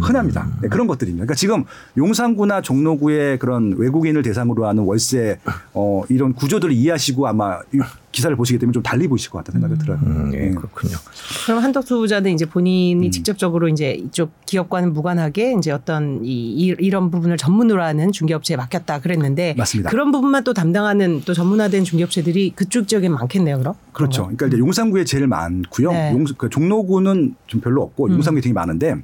흔합니다. 네, 그런 것들입니다. 그러니까 지금 용산구나 종로구의 그런 외국인을 대상으로 하는 월세 어, 이런 구조들을 이해하시고 아마 이 기사를 보시게 되면 좀 달리 보실 것 같다는 생각이 들어요. 음, 예, 네. 그렇군요. 그럼 한덕수 후보자는 이제 본인이 음. 직접적으로 이제 이쪽 기업과는 무관하게 이제 어떤 이, 이 이런 부분을 전문으로 하는 중개업체에 맡겼다 그랬는데 맞습니다. 그런 부분만 또 담당하는 또 전문화된 중개업체들이 그쪽 지역에 많겠네요, 그럼? 그렇죠. 그러니까 이제 용산구에 제일 많고요. 네. 용, 그 종로구는 좀 별로 없고 음. 용산구에 되게 많은데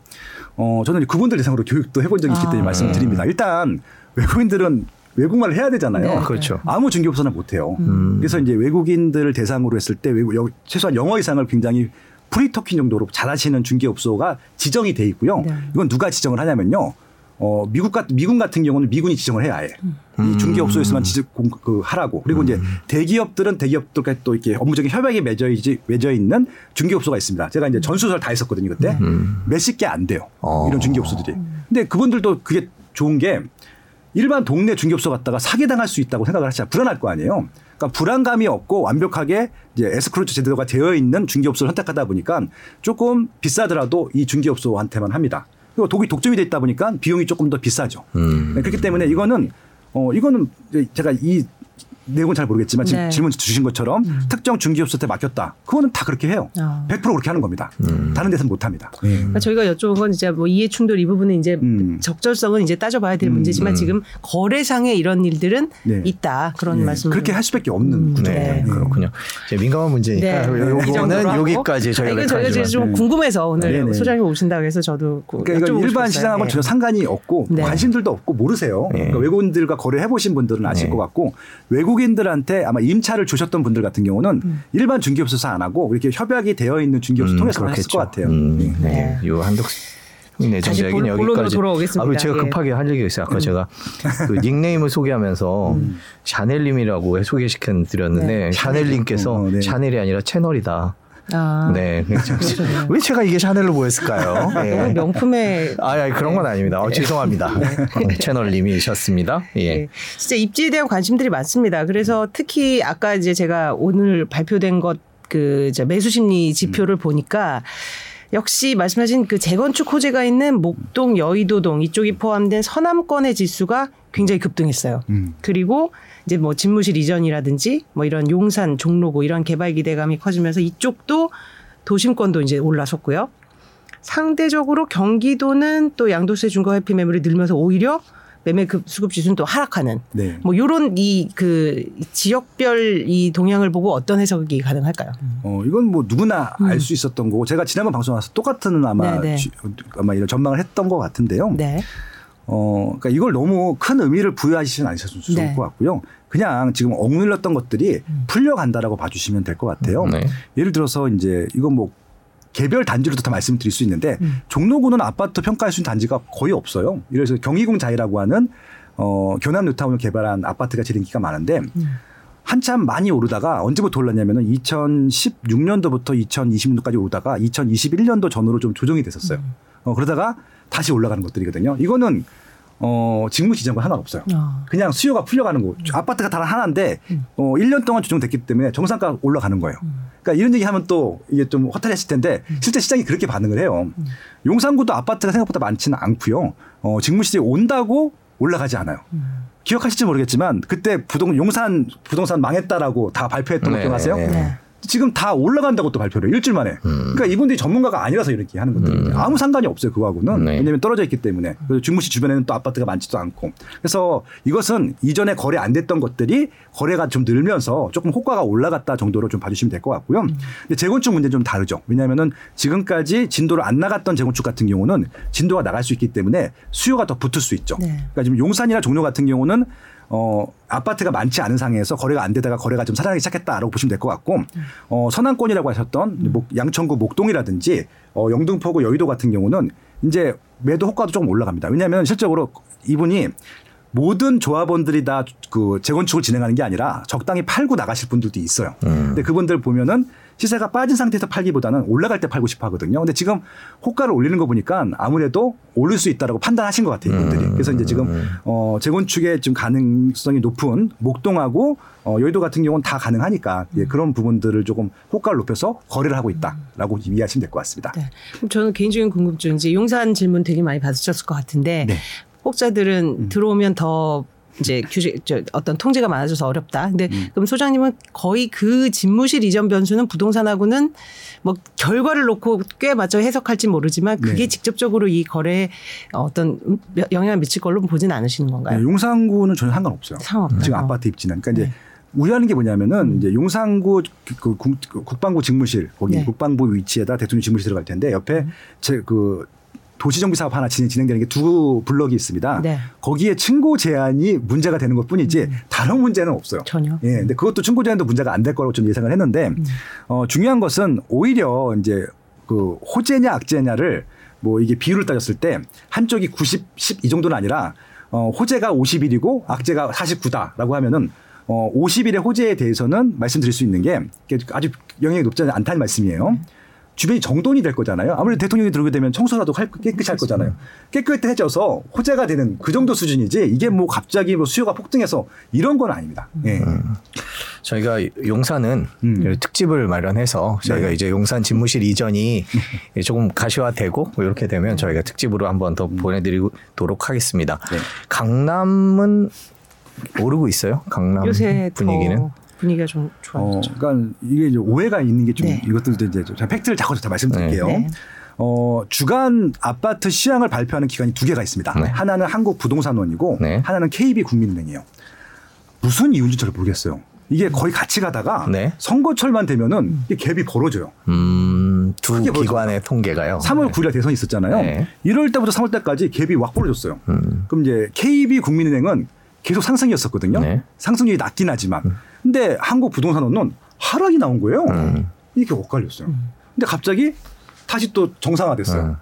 어, 저는 그분들 대상으로 교육도 해본 적이 있기 때문에 아. 말씀을 드립니다. 일단 외국인들은 외국말을 해야 되잖아요. 네. 그렇죠. 아무 중개업소는 못해요. 음. 그래서 이제 외국인들을 대상으로 했을 때 외국, 여- 최소한 영어 이상을 굉장히 프리토킹 정도로 잘하시는 중개업소가 지정이 돼 있고요. 네. 이건 누가 지정을 하냐면요. 어, 미국 같, 미군 같은 경우는 미군이 지정을 해야 해. 음. 이 중개업소에서만 지정, 공, 그, 하라고. 그리고 이제 대기업들은 대기업들과 또 이렇게 업무적인 협약이 맺어, 있- 맺어 있는 중개업소가 있습니다. 제가 이제 전수조사를 다 했었거든요, 그때. 음. 몇십 개 안 돼요. 어. 이런 중개업소들이. 근데 그분들도 그게 좋은 게 일반 동네 중개업소 갔다가 사기당할 수 있다고 생각을 하시잖아요. 불안할 거 아니에요. 그러니까 불안감이 없고 완벽하게 이제 에스크로트 제도가 되어 있는 중개업소를 선택하다 보니까 조금 비싸더라도 이 중개업소한테만 합니다. 그리고 독이 독점이 돼 있다 보니까 비용이 조금 더 비싸죠. 음. 네, 그렇기 때문에 이거는 어 이거는 제가 이 내용은 잘 모르겠지만 지금 네. 질문 주신 것처럼 특정 중개업소한테 맡겼다. 그거는 다 그렇게 해요. 아. 100% 그렇게 하는 겁니다. 다른 데서는 못 합니다. 그러니까 저희가 여쭤본 건 이제 뭐 이해 충돌 이 부분은 이제 음. 적절성은 이제 따져봐야 될 음, 문제지만 지금 거래상에 이런 일들은 네. 있다 그런 예, 말씀 그렇게 할 수밖에 없는 음, 구조예요. 네, 네. 그렇군요. 이제 민감한 문제니까 이 정도로 요거는 하고. 여기까지 저희가 아, 이건 저희가. 좀 네. 궁금해서 오늘. 소장님 오신다 그래서 저도 그 그러니까 이건 일반 네. 전혀 상관이 없고 네. 관심들도 없고 모르세요. 네. 그러니까 외국인들과 거래해 보신 분들은 아실 네. 것 같고 외국 인들한테 아마 임차를 주셨던 분들 같은 경우는 음. 일반 중개업소에서 안 하고 이렇게 협약이 되어 있는 중개업소 음, 통해서 했을 것 같아요. 음, 네. 네. 요 한덕수 내전 다시 본- 여기까지. 돌아오겠습니다. 아, 제가 예. 급하게 할 얘기가 있어요. 아까 제가 그 닉네임을 소개하면서 음. 샤넬님이라고 소개시켜 드렸는데 네. 샤넬님께서 어, 네. 샤넬이 아니라 채널이다. 아, 네. 왜 제가 이게 샤넬로 보였을까요? 예. 너무 명품의 아, 아니, 그런 건 아닙니다. 어, 죄송합니다. 어, 채널님이셨습니다. 예. 네. 진짜 입지에 대한 관심들이 많습니다. 그래서 특히 아까 이제 제가 오늘 발표된 것 그 매수 심리 지표를 보니까 역시 말씀하신 그 재건축 호재가 있는 목동, 여의도동 이쪽이 포함된 서남권의 지수가 굉장히 급등했어요. 음. 그리고 이제 뭐 집무실 이전이라든지 뭐 이런 용산, 종로구 이런 개발 기대감이 커지면서 이쪽도 도심권도 이제 올라섰고요. 상대적으로 경기도는 또 양도세 중과 회피 매물이 늘면서 오히려 매매 급 수급 지수는 또 하락하는 네. 뭐 요런 이 그 지역별 이 동향을 보고 어떤 해석이 가능할까요? 어, 이건 뭐 누구나 알수 있었던 거고 제가 지난번 방송 와서 똑같은 아마 음. 네, 네. 쥐- 아마 이런 전망을 했던 것 같은데요. 네. 어, 그러니까 이걸 너무 큰 의미를 부여하시지는 않으셨으면 좋을 네. 음. 것 같고요. 그냥 지금 억눌렸던 것들이 풀려간다라고 봐주시면 될 것 같아요. 네. 예를 들어서 이제 이건 뭐 개별 단지로도 다 말씀드릴 수 있는데 음. 종로구는 아파트 평가할 수 있는 단지가 거의 없어요. 들어서 경희궁 자이라고 하는 어, 교남 뉴타운을 개발한 아파트가 제일 인기가 많은데 음. 한참 많이 오르다가 언제부터 올랐냐면은 2016년도부터 2020년도까지 오르다가 2021년도 전후로 좀 조정이 됐었어요. 음. 어, 그러다가 다시 올라가는 것들이거든요. 이거는 어, 직무 지정과 상관없어요. 어. 그냥 수요가 풀려가는 거. 아파트가 단 하나인데 어 1년 동안 조정됐기 때문에 정상가 올라가는 거예요. 그러니까 이런 얘기 하면 또 이게 좀 허탈했을 텐데 실제 시장이 그렇게 반응을 해요. 용산구도 아파트가 생각보다 많지는 않고요. 어 직무 시장이 온다고 올라가지 않아요. 기억하실지 모르겠지만 그때 부동 용산 부동산 망했다라고 다 발표했던 거 네, 기억하세요? 네, 네. 지금 다 올라간다고 또 발표를 해요. 일주일 만에. 그러니까 이분들이 전문가가 아니라서 이렇게 하는 것들이 아무 상관이 없어요. 그거하고는. 네. 왜냐하면 떨어져 있기 때문에. 그리고 중무시 주변에는 또 아파트가 많지도 않고. 그래서 이것은 이전에 거래 안 됐던 것들이 거래가 좀 늘면서 조금 호가가 올라갔다 정도로 좀 봐주시면 될 것 같고요. 근데 재건축 문제는 좀 다르죠. 왜냐하면은 지금까지 진도를 안 나갔던 재건축 같은 경우는 진도가 나갈 수 있기 때문에 수요가 더 붙을 수 있죠. 네. 그러니까 지금 용산이나 종로 같은 경우는 어, 아파트가 많지 않은 상황에서 거래가 안 되다가 거래가 좀 살아나기 시작했다라고 보시면 될 것 같고, 어, 서남권이라고 하셨던 목- 양천구 목동이라든지, 어, 영등포구 여의도 같은 경우는 이제 매도 호가도 조금 올라갑니다. 왜냐하면 실적으로 이분이 모든 조합원들이 다 그 재건축을 진행하는 게 아니라 적당히 팔고 나가실 분들도 있어요. 근데 그분들 보면은 시세가 빠진 상태에서 팔기보다는 올라갈 때 팔고 싶어 하거든요. 근데 지금 호가를 올리는 거 보니까 아무래도 오를 수 있다라고 판단하신 것 같아요, 이분들이. 그래서 이제 지금 어 재건축에 지금 가능성이 높은 목동하고 어 여의도 같은 경우는 다 가능하니까 예, 그런 부분들을 조금 호가를 높여서 거래를 하고 있다라고 이해하시면 될 것 같습니다. 네. 그럼 저는 개인적인 궁금증 이제 용산 질문 되게 많이 받으셨을 것 같은데 네. 혹자들은 들어오면 더 이제 규제 저 어떤 통제가 많아져서 어렵다. 근데 그럼 소장님은 거의 그 집무실 이전 변수는 부동산하고는 뭐 결과를 놓고 꽤 맞춰 해석할지 모르지만 그게 네. 직접적으로 이 거래에 어떤 영향을 미칠 걸로 보지는 않으시는 건가요? 네, 용산구는 전혀 상관없어요. 상관없다. 지금 어. 아파트 입지는. 그러니까 이제 네. 우려하는 게 뭐냐면은 이제 용산구 그 국, 그 국방부 직무실 거기 네. 국방부 위치에다 대통령 직무실 들어갈 텐데 옆에 제 그 도시정비 사업 하나 진행, 진행되는 게 두 블럭이 있습니다. 네. 거기에 층고 제한이 문제가 되는 것 뿐이지 다른 문제는 없어요. 전혀. 예, 근데 그것도 층고 제한도 문제가 안 될 거라고 좀 예상을 했는데 어, 중요한 것은 오히려 이제 그 호재냐 악재냐를 뭐 이게 비율을 따졌을 때 한쪽이 90, 10 이 정도는 아니라 어, 호재가 50일이고 악재가 49다라고 하면은 어, 50일의 호재에 대해서는 말씀드릴 수 있는 게 아주 영향이 높지 않다는 말씀이에요. 주변이 정돈이 될 거잖아요. 아무래도 대통령이 들어오게 되면 청소라도 할- 깨끗이 할 거잖아요. 깨끗해져서 호재가 되는 그 정도 수준이지 이게 뭐 갑자기 뭐 수요가 폭등해서 이런 건 아닙니다. 예. 저희가 용산은 음. 특집을 마련해서 저희가 네. 이제 용산 집무실 이전이 조금 가시화되고 뭐 이렇게 되면 저희가 특집으로 한번 더 보내드리도록 하겠습니다. 네. 강남은 오르고 있어요. 강남 요새 분위기는. 더 분위기가 좀 어, 좋아졌죠. 그러니까 이게 이제 오해가 있는 게좀 네. 이것도 이제 제가 팩트를 자꾸 다 말씀드릴게요. 네. 네. 어, 주간 아파트 시향을 발표하는 기관이 두 개가 있습니다. 네. 하나는 한국부동산원이고 네. 하나는 KB국민은행이에요. 무슨 이유인지 잘 모르겠어요. 이게 거의 같이 가다가 네. 선거철만 되면은 이게 갭이 벌어져요. 음, 두. 기관의 통계가요. 3월 9일 대선이 있었잖아요. 네. 1월 때부터 3월 때까지 갭이 확 벌어졌어요. 음. 그럼 이제 KB국민은행은 계속 상승이었었거든요. 네. 상승률이 낮긴 하지만. 근데 한국 부동산원은 하락이 나온 거예요. 음. 이게 엇갈렸어요. 근데 갑자기 다시 또 정상화됐어요. 음.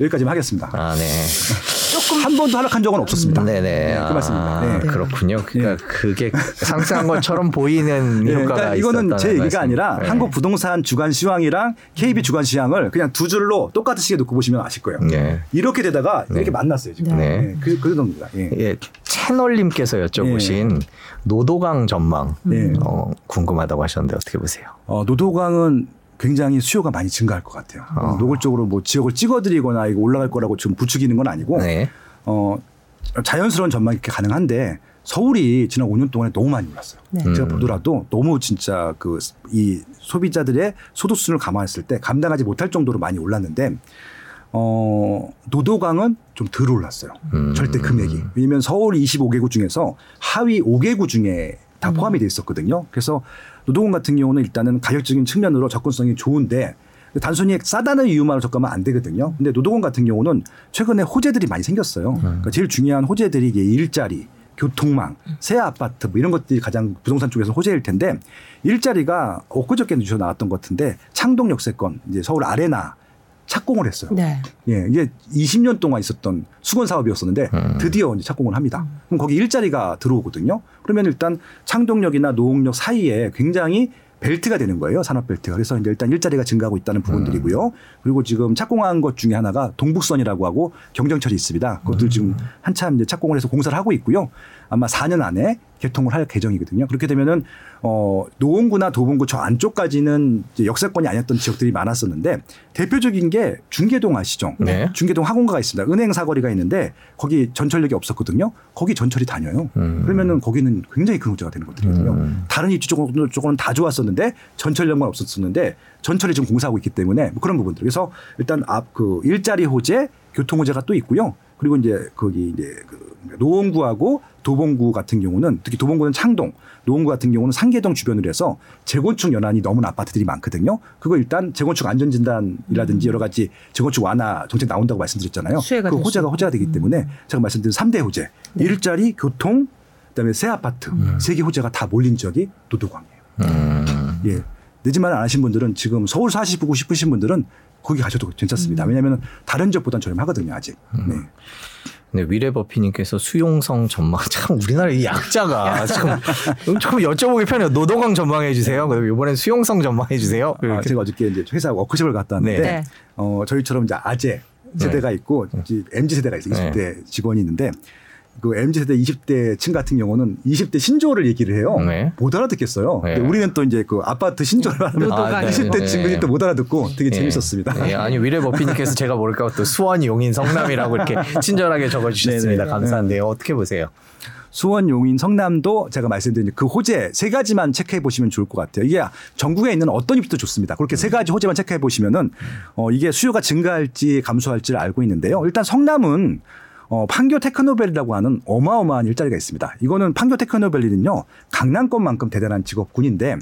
여기까지만 하겠습니다. 아, 네. 조금 한 번도 하락한 적은 없었습니다. 네네. 그 말씀입니다. 아, 네. 그렇군요. 그러니까 그게 상승한 것처럼 보이는 네, 효과가 그러니까 이거는 제 얘기가 말씀. 아니라 네. 한국 부동산 주간 시황이랑 KB 주간 시황을 그냥 두 줄로 똑같은 시기에 놓고 보시면 아실 거예요. 네. 이렇게 되다가 이렇게 만났어요 지금. 네. 네. 그 그 정도입니다. 예. 예, 채널님께서 여쭤보신 노도강 전망 네. 어, 궁금하다고 하셨는데 어떻게 보세요? 어, 노도강은 굉장히 수요가 많이 증가할 것 같아요. 어. 노골적으로 뭐 지역을 찍어드리거나 이거 올라갈 거라고 지금 부추기는 건 아니고 네. 어, 자연스러운 전망이 이렇게 가능한데 서울이 지난 5년 동안에 너무 많이 올랐어요. 네. 제가 음. 보더라도 너무 진짜 그 이 소비자들의 소득 수준을 감안했을 때 감당하지 못할 정도로 많이 올랐는데 어, 노도강은 좀 덜 올랐어요. 음. 절대 금액이. 왜냐면 서울 25개구 중에서 하위 5개구 중에 다 포함이 돼 있었거든요. 그래서 노도강 같은 경우는 일단은 가격적인 측면으로 접근성이 좋은데 단순히 싸다는 이유만으로 접근하면 안 되거든요. 근데 노도강 같은 경우는 최근에 호재들이 많이 생겼어요. 그러니까 제일 중요한 호재들이 일자리, 교통망, 새 아파트 뭐 이런 것들이 가장 부동산 쪽에서 호재일 텐데 일자리가 엊그저께 뉴스 나왔던 것 같은데 창동 역세권 이제 서울 아레나 착공을 했어요. 네. 예, 이게 20년 동안 있었던 수건 사업이었었는데 음. 드디어 이제 착공을 합니다. 그럼 거기 일자리가 들어오거든요. 그러면 일단 창동역이나 노홍역 사이에 굉장히 벨트가 되는 거예요. 산업 벨트가. 그래서 이제 일단 일자리가 증가하고 있다는 부분들이고요. 그리고 지금 착공한 것 중에 하나가 동북선이라고 하고 경정철이 있습니다. 그것들 지금 한참 이제 착공을 해서 공사를 하고 있고요. 아마 4년 안에 개통을 할 예정이거든요. 그렇게 되면은 어 노원구나 도봉구 저 안쪽까지는 역세권이 아니었던 지역들이 많았었는데 대표적인 게 중계동 아시죠? 네. 중계동 학원가가 있습니다. 은행 사거리가 있는데 거기 전철역이 없었거든요. 거기 전철이 다녀요. 음. 그러면은 거기는 굉장히 큰 호재가 되는 것들이거든요. 음. 다른 입지 쪽은, 쪽은 다 좋았었는데 전철역만 없었었는데 전철이 지금 공사하고 있기 때문에 뭐 그런 부분들. 그래서 일단 앞 그 일자리 호재, 교통 호재가 또 있고요. 그리고 이제 거기 이제 그 노원구하고 도봉구 같은 경우는 특히 도봉구는 창동, 노원구 같은 경우는 상계동 주변으로 해서 재건축 연한이 넘은 아파트들이 많거든요. 그거 일단 재건축 안전 진단이라든지 여러 가지 재건축 완화 정책 나온다고 말씀드렸잖아요. 그될 호재가 수 호재가 되기 때문에 제가 말씀드린 3대 호재. 일자리, 교통, 그다음에 새 아파트 세개 호재가 다 몰린 지역이 노도광이에요. 음. 예. 내 집만 안 하신 분들은 지금 서울 사시고 싶으신 분들은 거기 가셔도 괜찮습니다. 왜냐하면 다른 지역보다는 저렴하거든요 아직. 네. 네, 위례버피님께서 수용성 전망 참 우리나라 이 약자가 지금 조금 여쭤보기 편해요. 노동강 전망해 주세요. 그리고 이번엔 수용성 전망해 주세요. 아, 제가 어저께 이제 회사 워크숍을 갔다 왔는데 네. 네. 어, 저희처럼 이제 아재 세대가 있고 이제 MZ 세대가 있어요. 20대 직원이 있는데 그 MZ 세대 20대 층 같은 경우는 20대 신조어를 얘기를 해요. 네. 못 알아듣겠어요. 네. 근데 우리는 또 이제 그 아파트 신조어를 하면. 아, 네. 20대 네. 친구들이 또못 알아듣고 되게 네. 재밌었습니다. 네, 아니 위례 버피님께서 제가 모를까 또 수원 용인 성남이라고 이렇게 친절하게 적어주셨습니다. 네네. 감사한데요. 어떻게 보세요? 수원, 용인, 성남도 제가 말씀드린 그 호재 세 가지만 체크해 보시면 좋을 것 같아요. 이게 전국에 있는 어떤 입도 좋습니다. 그렇게 세 가지 호재만 체크해 보시면은 어, 이게 수요가 증가할지 감소할지를 알고 있는데요. 일단 성남은 어, 판교 테크노밸리라고 하는 어마어마한 일자리가 있습니다. 이거는 판교 테크노밸리는요 강남권만큼 대단한 직업군인데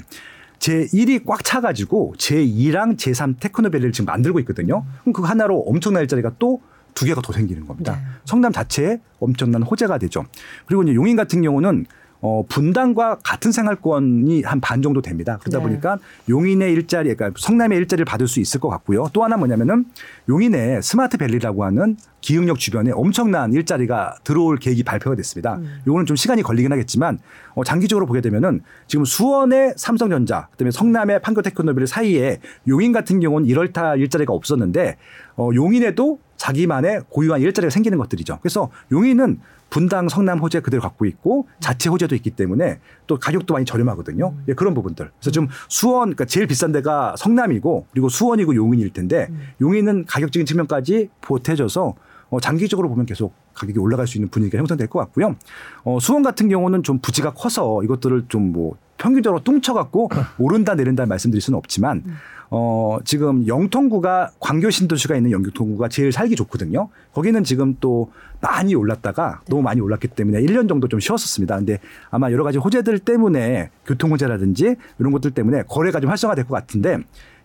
제1이 꽉 차가지고 제2랑 제3 테크노밸리를 지금 만들고 있거든요. 그럼 그 하나로 엄청난 일자리가 또 두 개가 더 생기는 겁니다. 네. 성남 자체에 엄청난 호재가 되죠. 그리고 이제 용인 같은 경우는 어, 분당과 같은 생활권이 한 반 정도 됩니다. 그러다 네. 보니까 용인의 일자리, 그러니까 성남의 일자리를 받을 수 있을 것 같고요. 또 하나 뭐냐면은 용인의 스마트밸리라고 하는 기흥역 주변에 엄청난 일자리가 들어올 계획이 발표가 됐습니다. 요거는 좀 시간이 걸리긴 하겠지만 어, 장기적으로 보게 되면은 지금 수원의 삼성전자, 그다음에 성남의 판교테크노빌 사이에 용인 같은 경우는 1월달 일자리가 없었는데 어, 용인에도 자기만의 고유한 일자리가 생기는 것들이죠. 그래서 용인은 분당 성남 호재 그대로 갖고 있고 자체 호재도 있기 때문에 또 가격도 많이 저렴하거든요. 예, 그런 부분들. 그래서 좀 수원 그러니까 제일 비싼 데가 성남이고 그리고 수원이고 용인일 텐데 용인은 가격적인 측면까지 보태져서 어, 장기적으로 보면 계속 가격이 올라갈 수 있는 분위기가 형성될 것 같고요. 어, 수원 같은 경우는 좀 부지가 커서 이것들을 좀뭐 평균적으로 뚱쳐갖고 오른다 내린다 말씀드릴 수는 없지만 어, 지금 영통구가 광교 신도시가 있는 영통구가 제일 살기 좋거든요. 거기는 지금 또 많이 올랐다가 너무 많이 올랐기 때문에 1년 정도 좀 쉬었었습니다. 근데 아마 여러 가지 호재들 때문에 교통 호재라든지 이런 것들 때문에 거래가 좀 활성화될 것 같은데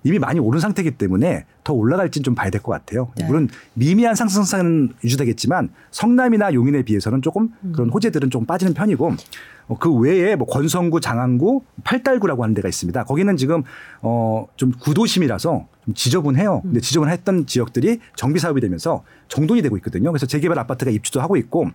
이미 많이 오른 상태이기 때문에 더 올라갈지는 좀 봐야 될 것 같아요. 네. 물론 미미한 상승세는 유지되겠지만 성남이나 용인에 비해서는 조금 그런 호재들은 좀 빠지는 편이고 어, 그 외에 뭐 권성구, 장안구, 팔달구라고 하는 데가 있습니다. 거기는 지금 어좀 구도심이라서 좀 지저분해요. 근데 지저분했던 지역들이 정비 사업이 되면서 정돈이 되고 있거든요. 그래서 재개발 아파트가 입주도 하고 있고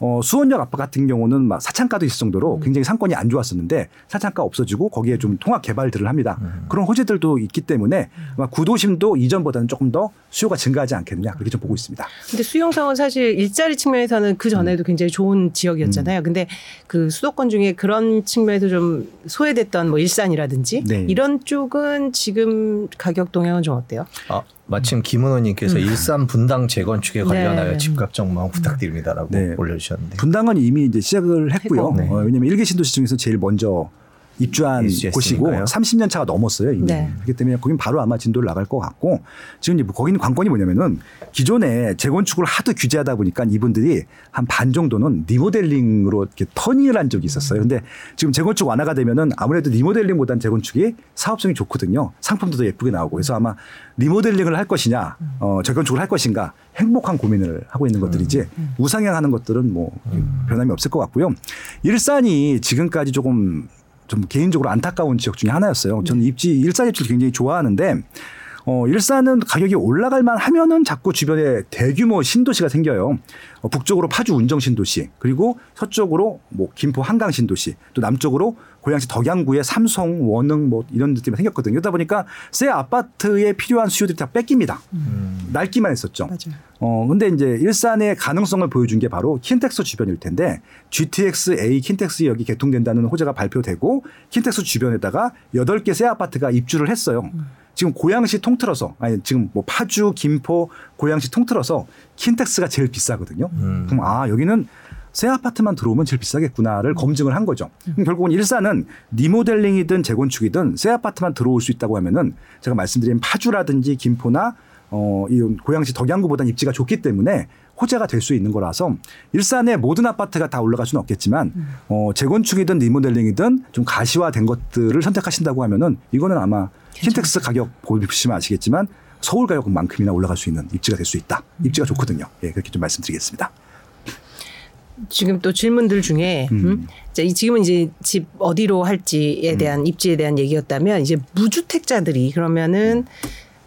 어 수원역 아파트 같은 경우는 막 사창가도 있을 정도로 굉장히 상권이 안 좋았었는데 사창가 없어지고 거기에 좀 통합 개발들을 합니다. 그런 호재들도 있기 때문에 구도심도 이전보다는 조금 더 수요가 증가하지 않겠느냐 그렇게 좀 보고 있습니다. 근데 수용성은 사실 일자리 측면에서는 그 전에도 굉장히 좋은 지역이었잖아요. 근데 그 수도권 중에 그런 측면에서 좀 소외됐던 뭐 일산이라든지 네. 이런 쪽은 지금 가격 동향은 좀 어때요? 아, 마침 김은호님께서 일산 분당 재건축에 관련하여 네. 집값 전망 부탁드립니다라고 네. 올려주셨는데. 분당은 이미 이제 시작을 했고요. 했고. 네. 어, 왜냐하면 일개 신도시 중에서 제일 먼저 입주한 입주했으니까요. 곳이고 30년 차가 넘었어요 이미. 네. 그렇기 때문에 거긴 바로 아마 진도를 나갈 것 같고 지금 이제 뭐 거기는 관건이 뭐냐면은 기존에 재건축을 하도 규제하다 보니까 이분들이 한 반 정도는 리모델링으로 이렇게 터닝을 한 적이 있었어요. 근데 지금 재건축 완화가 되면은 아무래도 리모델링보다는 재건축이 사업성이 좋거든요. 상품도 더 예쁘게 나오고 그래서 아마 리모델링을 할 것이냐, 어, 재건축을 할 것인가 행복한 고민을 하고 있는 것들이지 우상향하는 것들은 뭐 변함이 없을 것 같고요. 일산이 지금까지 조금 좀 개인적으로 안타까운 지역 중에 하나였어요. 저는 입지 일산 입지를 굉장히 좋아하는데 어, 일산은 가격이 올라갈 만 하면은 자꾸 주변에 대규모 신도시가 생겨요. 어, 북쪽으로 파주 운정 신도시, 그리고 서쪽으로 뭐 김포 한강 신도시, 또 남쪽으로 고양시 덕양구의 삼성, 원흥 뭐 이런 데들이 생겼거든요. 그러다 보니까 새 아파트에 필요한 수요들이 다 뺏깁니다. 낡기만 했었죠. 맞아요. 어, 근데 이제 일산의 가능성을 보여준 게 바로 킨텍스 주변일 텐데 GTX A 킨텍스 역이 개통된다는 호재가 발표되고 킨텍스 주변에다가 8개 새 아파트가 입주를 했어요. 지금 고양시 통틀어서 아니 지금 뭐 파주, 김포, 고양시 통틀어서 킨텍스가 제일 비싸거든요. 음. 그럼 아, 여기는 새 아파트만 들어오면 제일 비싸겠구나를 검증을 한 거죠. 그럼 결국은 일산은 리모델링이든 재건축이든 새 아파트만 들어올 수 있다고 하면은 제가 말씀드린 파주라든지 김포나 어, 이 고양시 덕양구보다 입지가 좋기 때문에 호재가 될 수 있는 거라서 일산의 모든 아파트가 다 올라갈 수는 없겠지만 어, 재건축이든 리모델링이든 좀 가시화된 것들을 선택하신다고 하면은 이거는 아마 킨텍스 가격 보시면 아시겠지만 서울 가격만큼이나 올라갈 수 있는 입지가 될 수 있다. 입지가 좋거든요. 예, 그렇게 좀 말씀드리겠습니다. 지금 또 질문들 중에 음. 자, 이 지금은 이제 집 어디로 할지에 대한 입지에 대한 얘기였다면 이제 무주택자들이 그러면은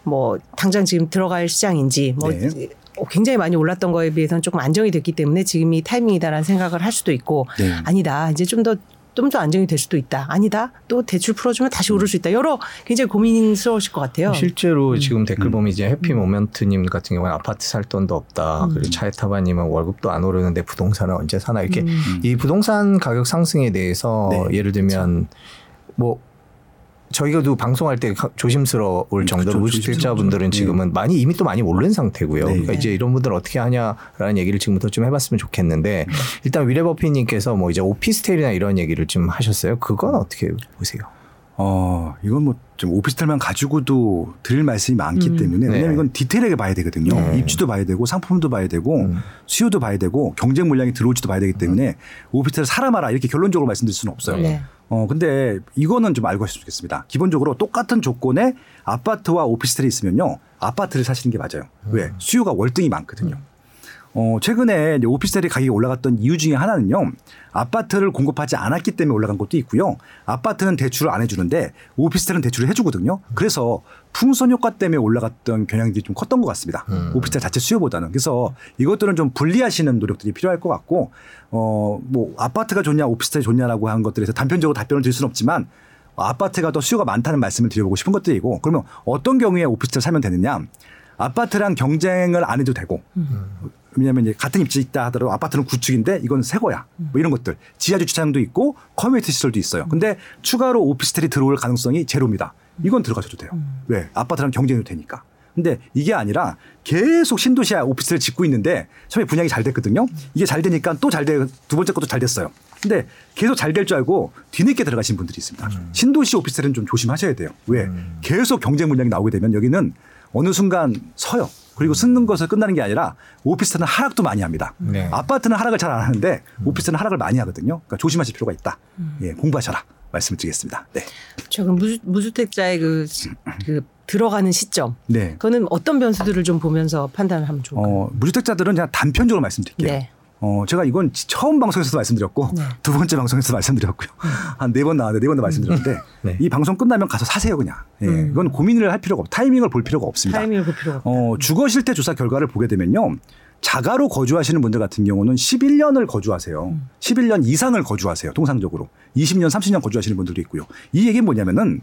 뭐 당장 지금 들어갈 시장인지 뭐 네. 어, 굉장히 많이 올랐던 거에 비해서는 조금 안정이 됐기 때문에 지금이 타이밍이다라는 생각을 할 수도 있고 네. 아니다 이제 좀 더 좀 더 안정이 될 수도 있다. 아니다. 또 대출 풀어주면 다시 오를 수 있다. 여러 굉장히 고민스러우실 것 같아요. 어, 실제로 지금 음. 댓글 보면 이제 해피 모멘트님 같은 경우는 아파트 살 돈도 없다. 음. 그리고 차에 타바님은 월급도 안 오르는데 부동산은 언제 사나 이렇게 음. 이 부동산 가격 상승에 대해서 네, 예를 들면 뭐 저희가도 방송할 때 가- 조심스러울 음, 정도로 그렇죠. 무주택자분들은 조심스럽죠. 지금은 많이 이미 또 많이 오른 상태고요. 네. 그러니까 이제 이런 분들 어떻게 하냐라는 얘기를 지금부터 좀 해봤으면 좋겠는데 음. 일단 위레버피님께서 뭐 이제 오피스텔이나 이런 얘기를 좀 하셨어요. 그건 어떻게 보세요? 어, 이건 뭐 좀 오피스텔만 가지고도 드릴 말씀이 많기 음. 때문에 네. 왜냐면 이건 디테일하게 봐야 되거든요. 네. 입지도 봐야 되고 상품도 봐야 되고 음. 수요도 봐야 되고 경쟁 물량이 들어올지도 봐야 되기 때문에 오피스텔 사라 마라 이렇게 결론적으로 말씀드릴 수는 없어요. 네. 어, 근데 이거는 좀 알고 하셨으면 좋겠습니다. 기본적으로 똑같은 조건에 아파트와 오피스텔이 있으면요. 아파트를 사시는 게 맞아요. 왜? 수요가 월등히 많거든요. 어, 최근에 오피스텔의 가격이 올라갔던 이유 중에 하나는요. 아파트를 공급하지 않았기 때문에 올라간 것도 있고요. 아파트는 대출을 안 해주는데 오피스텔은 대출을 해주거든요. 그래서 풍선 효과 때문에 올라갔던 경향들이 좀 컸던 것 같습니다. 음. 오피스텔 자체 수요보다는. 그래서 이것들은 좀 분리하시는 노력들이 필요할 것 같고, 어, 뭐 아파트가 좋냐, 오피스텔이 좋냐라고 한 것들에서 단편적으로 답변을 드릴 수는 없지만 아파트가 더 수요가 많다는 말씀을 드려보고 싶은 것들이고, 그러면 어떤 경우에 오피스텔 사면 되느냐? 아파트랑 경쟁을 안 해도 되고, 왜냐하면 이제 같은 입지 있다 하더라도 아파트는 구축인데 이건 새 거야. 뭐 이런 것들. 지하 주차장도 있고 커뮤니티 시설도 있어요. 근데 추가로 오피스텔이 들어올 가능성이 제로입니다. 이건 들어가셔도 돼요. 왜? 아파트랑 경쟁도 되니까. 근데 이게 아니라 계속 신도시야 오피스텔을 짓고 있는데 처음에 분양이 잘 됐거든요. 이게 잘 되니까 또 잘 돼, 두 번째 것도 잘 됐어요. 근데 계속 잘 될 줄 알고 뒤늦게 들어가신 분들이 있습니다. 신도시 오피스텔은 좀 조심하셔야 돼요. 왜? 계속 경쟁 물량이 나오게 되면 여기는 어느 순간 서요. 그리고 쓰는 것을 끝나는 게 아니라 오피스텔은 하락도 많이 합니다. 네. 아파트는 하락을 잘 안 하는데 오피스텔은 하락을 많이 하거든요. 그러니까 조심하실 필요가 있다. 예, 공부하셔라. 말씀을 드리겠습니다. 네. 저 그럼 무주, 무주택자의 그, 그 들어가는 시점. 네. 그거는 어떤 변수들을 좀 보면서 판단을 하면 좋을까요? 어, 무주택자들은 그냥 단편적으로 말씀드릴게요. 네. 어, 제가 이건 지- 처음 방송에서도 말씀드렸고 네. 두 번째 방송에서 말씀드렸고요. 한 네 번 나왔는데 네 번도 말씀드렸는데 네. 이 방송 끝나면 가서 사세요 그냥. 예, 음. 이건 고민을 할 필요가 없, 타이밍을 볼 필요가 없습니다. 타이밍을 볼 필요가 없다. 어, 주거 실태 조사 결과를 보게 되면요. 자가로 거주하시는 분들 같은 경우는 11년을 거주하세요. 11년 이상을 거주하세요. 통상적으로. 20년, 30년 거주하시는 분들도 있고요. 이 얘기는 뭐냐면은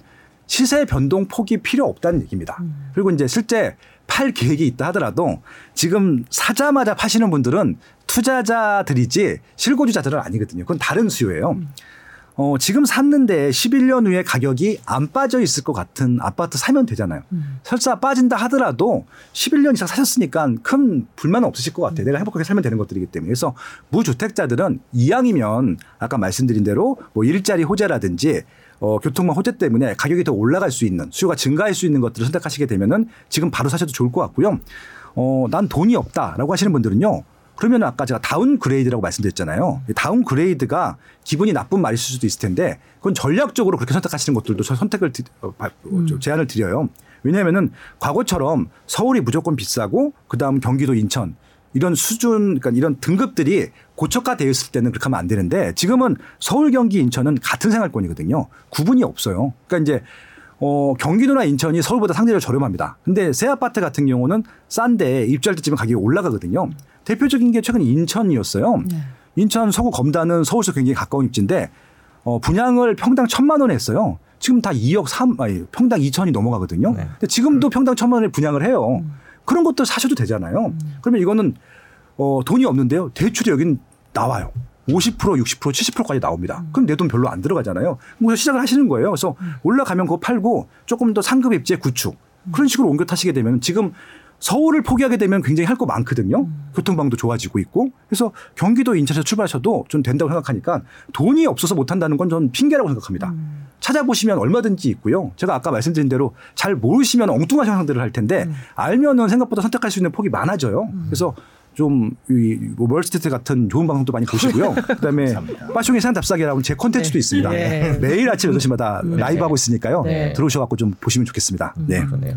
시세 변동 폭이 필요 없다는 얘기입니다. 그리고 이제 실제 팔 계획이 있다 하더라도 지금 사자마자 파시는 분들은 투자자들이지 실거주자들은 아니거든요. 그건 다른 수요예요. 어, 지금 샀는데 11년 후에 가격이 안 빠져 있을 것 같은 아파트 사면 되잖아요. 설사 빠진다 하더라도 11년 이상 사셨으니까 큰 불만은 없으실 것 같아요. 내가 행복하게 살면 되는 것들이기 때문에. 그래서 무주택자들은 이왕이면 아까 말씀드린 대로 뭐 일자리 호재라든지 어, 교통망 호재 때문에 가격이 더 올라갈 수 있는 수요가 증가할 수 있는 것들을 선택하시게 되면은 지금 바로 사셔도 좋을 것 같고요. 어, 난 돈이 없다라고 하시는 분들은요. 그러면 아까 제가 downgrade라고 말씀드렸잖아요. 이 downgrade가 기분이 나쁜 말일 수도 있을 텐데 그건 전략적으로 그렇게 선택하시는 것들도 저 선택을 드- 어, 바- 어, 저 제안을 드려요. 왜냐하면은 과거처럼 서울이 무조건 비싸고 그다음 경기도 인천 이런 수준 그러니까 이런 등급들이 고척화 되어 있을 때는 그렇게 하면 안 되는데 지금은 서울 경기 인천은 같은 생활권이거든요. 구분이 없어요. 그러니까 이제 어, 경기도나 인천이 서울보다 상대적으로 저렴합니다. 근데 새 아파트 같은 경우는 싼데 입주할 때쯤에 가격이 올라가거든요. 대표적인 게 최근 인천이었어요. 인천 서구 검단은 서울서 굉장히 가까운 입지인데 어, 분양을 평당 천만 원에 했어요. 지금 다 2억 3, 아니, 평당 2천이 넘어가거든요. 네. 근데 지금도 평당 천만 원에 분양을 해요. 그런 것들 사셔도 되잖아요. 그러면 이거는 어, 돈이 없는데요. 대출이 여긴 나와요. 50% 60% 70%까지 나옵니다. 그럼 내 돈 별로 안 들어가잖아요. 뭐 시작을 하시는 거예요. 그래서 올라가면 그거 팔고 조금 더 상급 입지의 구축 그런 식으로 옮겨 타시게 되면 지금 서울을 포기하게 되면 굉장히 할 거 많거든요. 교통방도 좋아지고 있고. 그래서 경기도 인천에서 출발하셔도 좀 된다고 생각하니까 돈이 없어서 못 한다는 건 저는 핑계라고 생각합니다. 찾아보시면 얼마든지 있고요. 제가 아까 말씀드린 대로 잘 모르시면 엉뚱한 상상들을 할 텐데 알면은 생각보다 선택할 수 있는 폭이 많아져요. 그래서 좀이 뭐 멀스테이트 같은 좋은 방송도 많이 보시고요. 그다음에 빠숑의 산 답사기라고 제 콘텐츠도 네. 있습니다. 네. 매일 아침 8시마다 라이브 하고 있으니까요. 네. 들어오셔 갖고 좀 보시면 좋겠습니다. 네. 그러네요.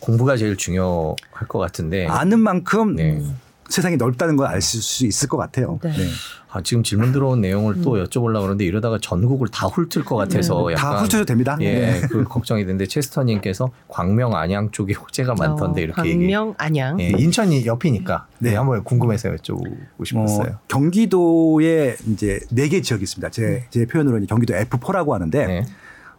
공부가 제일 중요할 것 같은데. 아는 만큼 네. 세상이 넓다는 걸알수 있을 것 같아요. 네. 네. 아, 지금 질문 들어온 내용을 또 여쭤보려고 그러는데 이러다가 전국을 다 훑을 것 같아서 네. 약간 다 훑어도 됩니다. 예, 네. 그 걱정이 되는데 체스터님께서 광명 안양 쪽에 호재가 많던데 어, 이렇게 얘기. 광명 안양. 예, 인천이 옆이니까 네. 네. 한번 궁금해서 여쭤보고 싶었어요. 어, 경기도에 이제 네 개 지역이 있습니다. 제, 제 표현으로는 경기도 F4라고 하는데 네.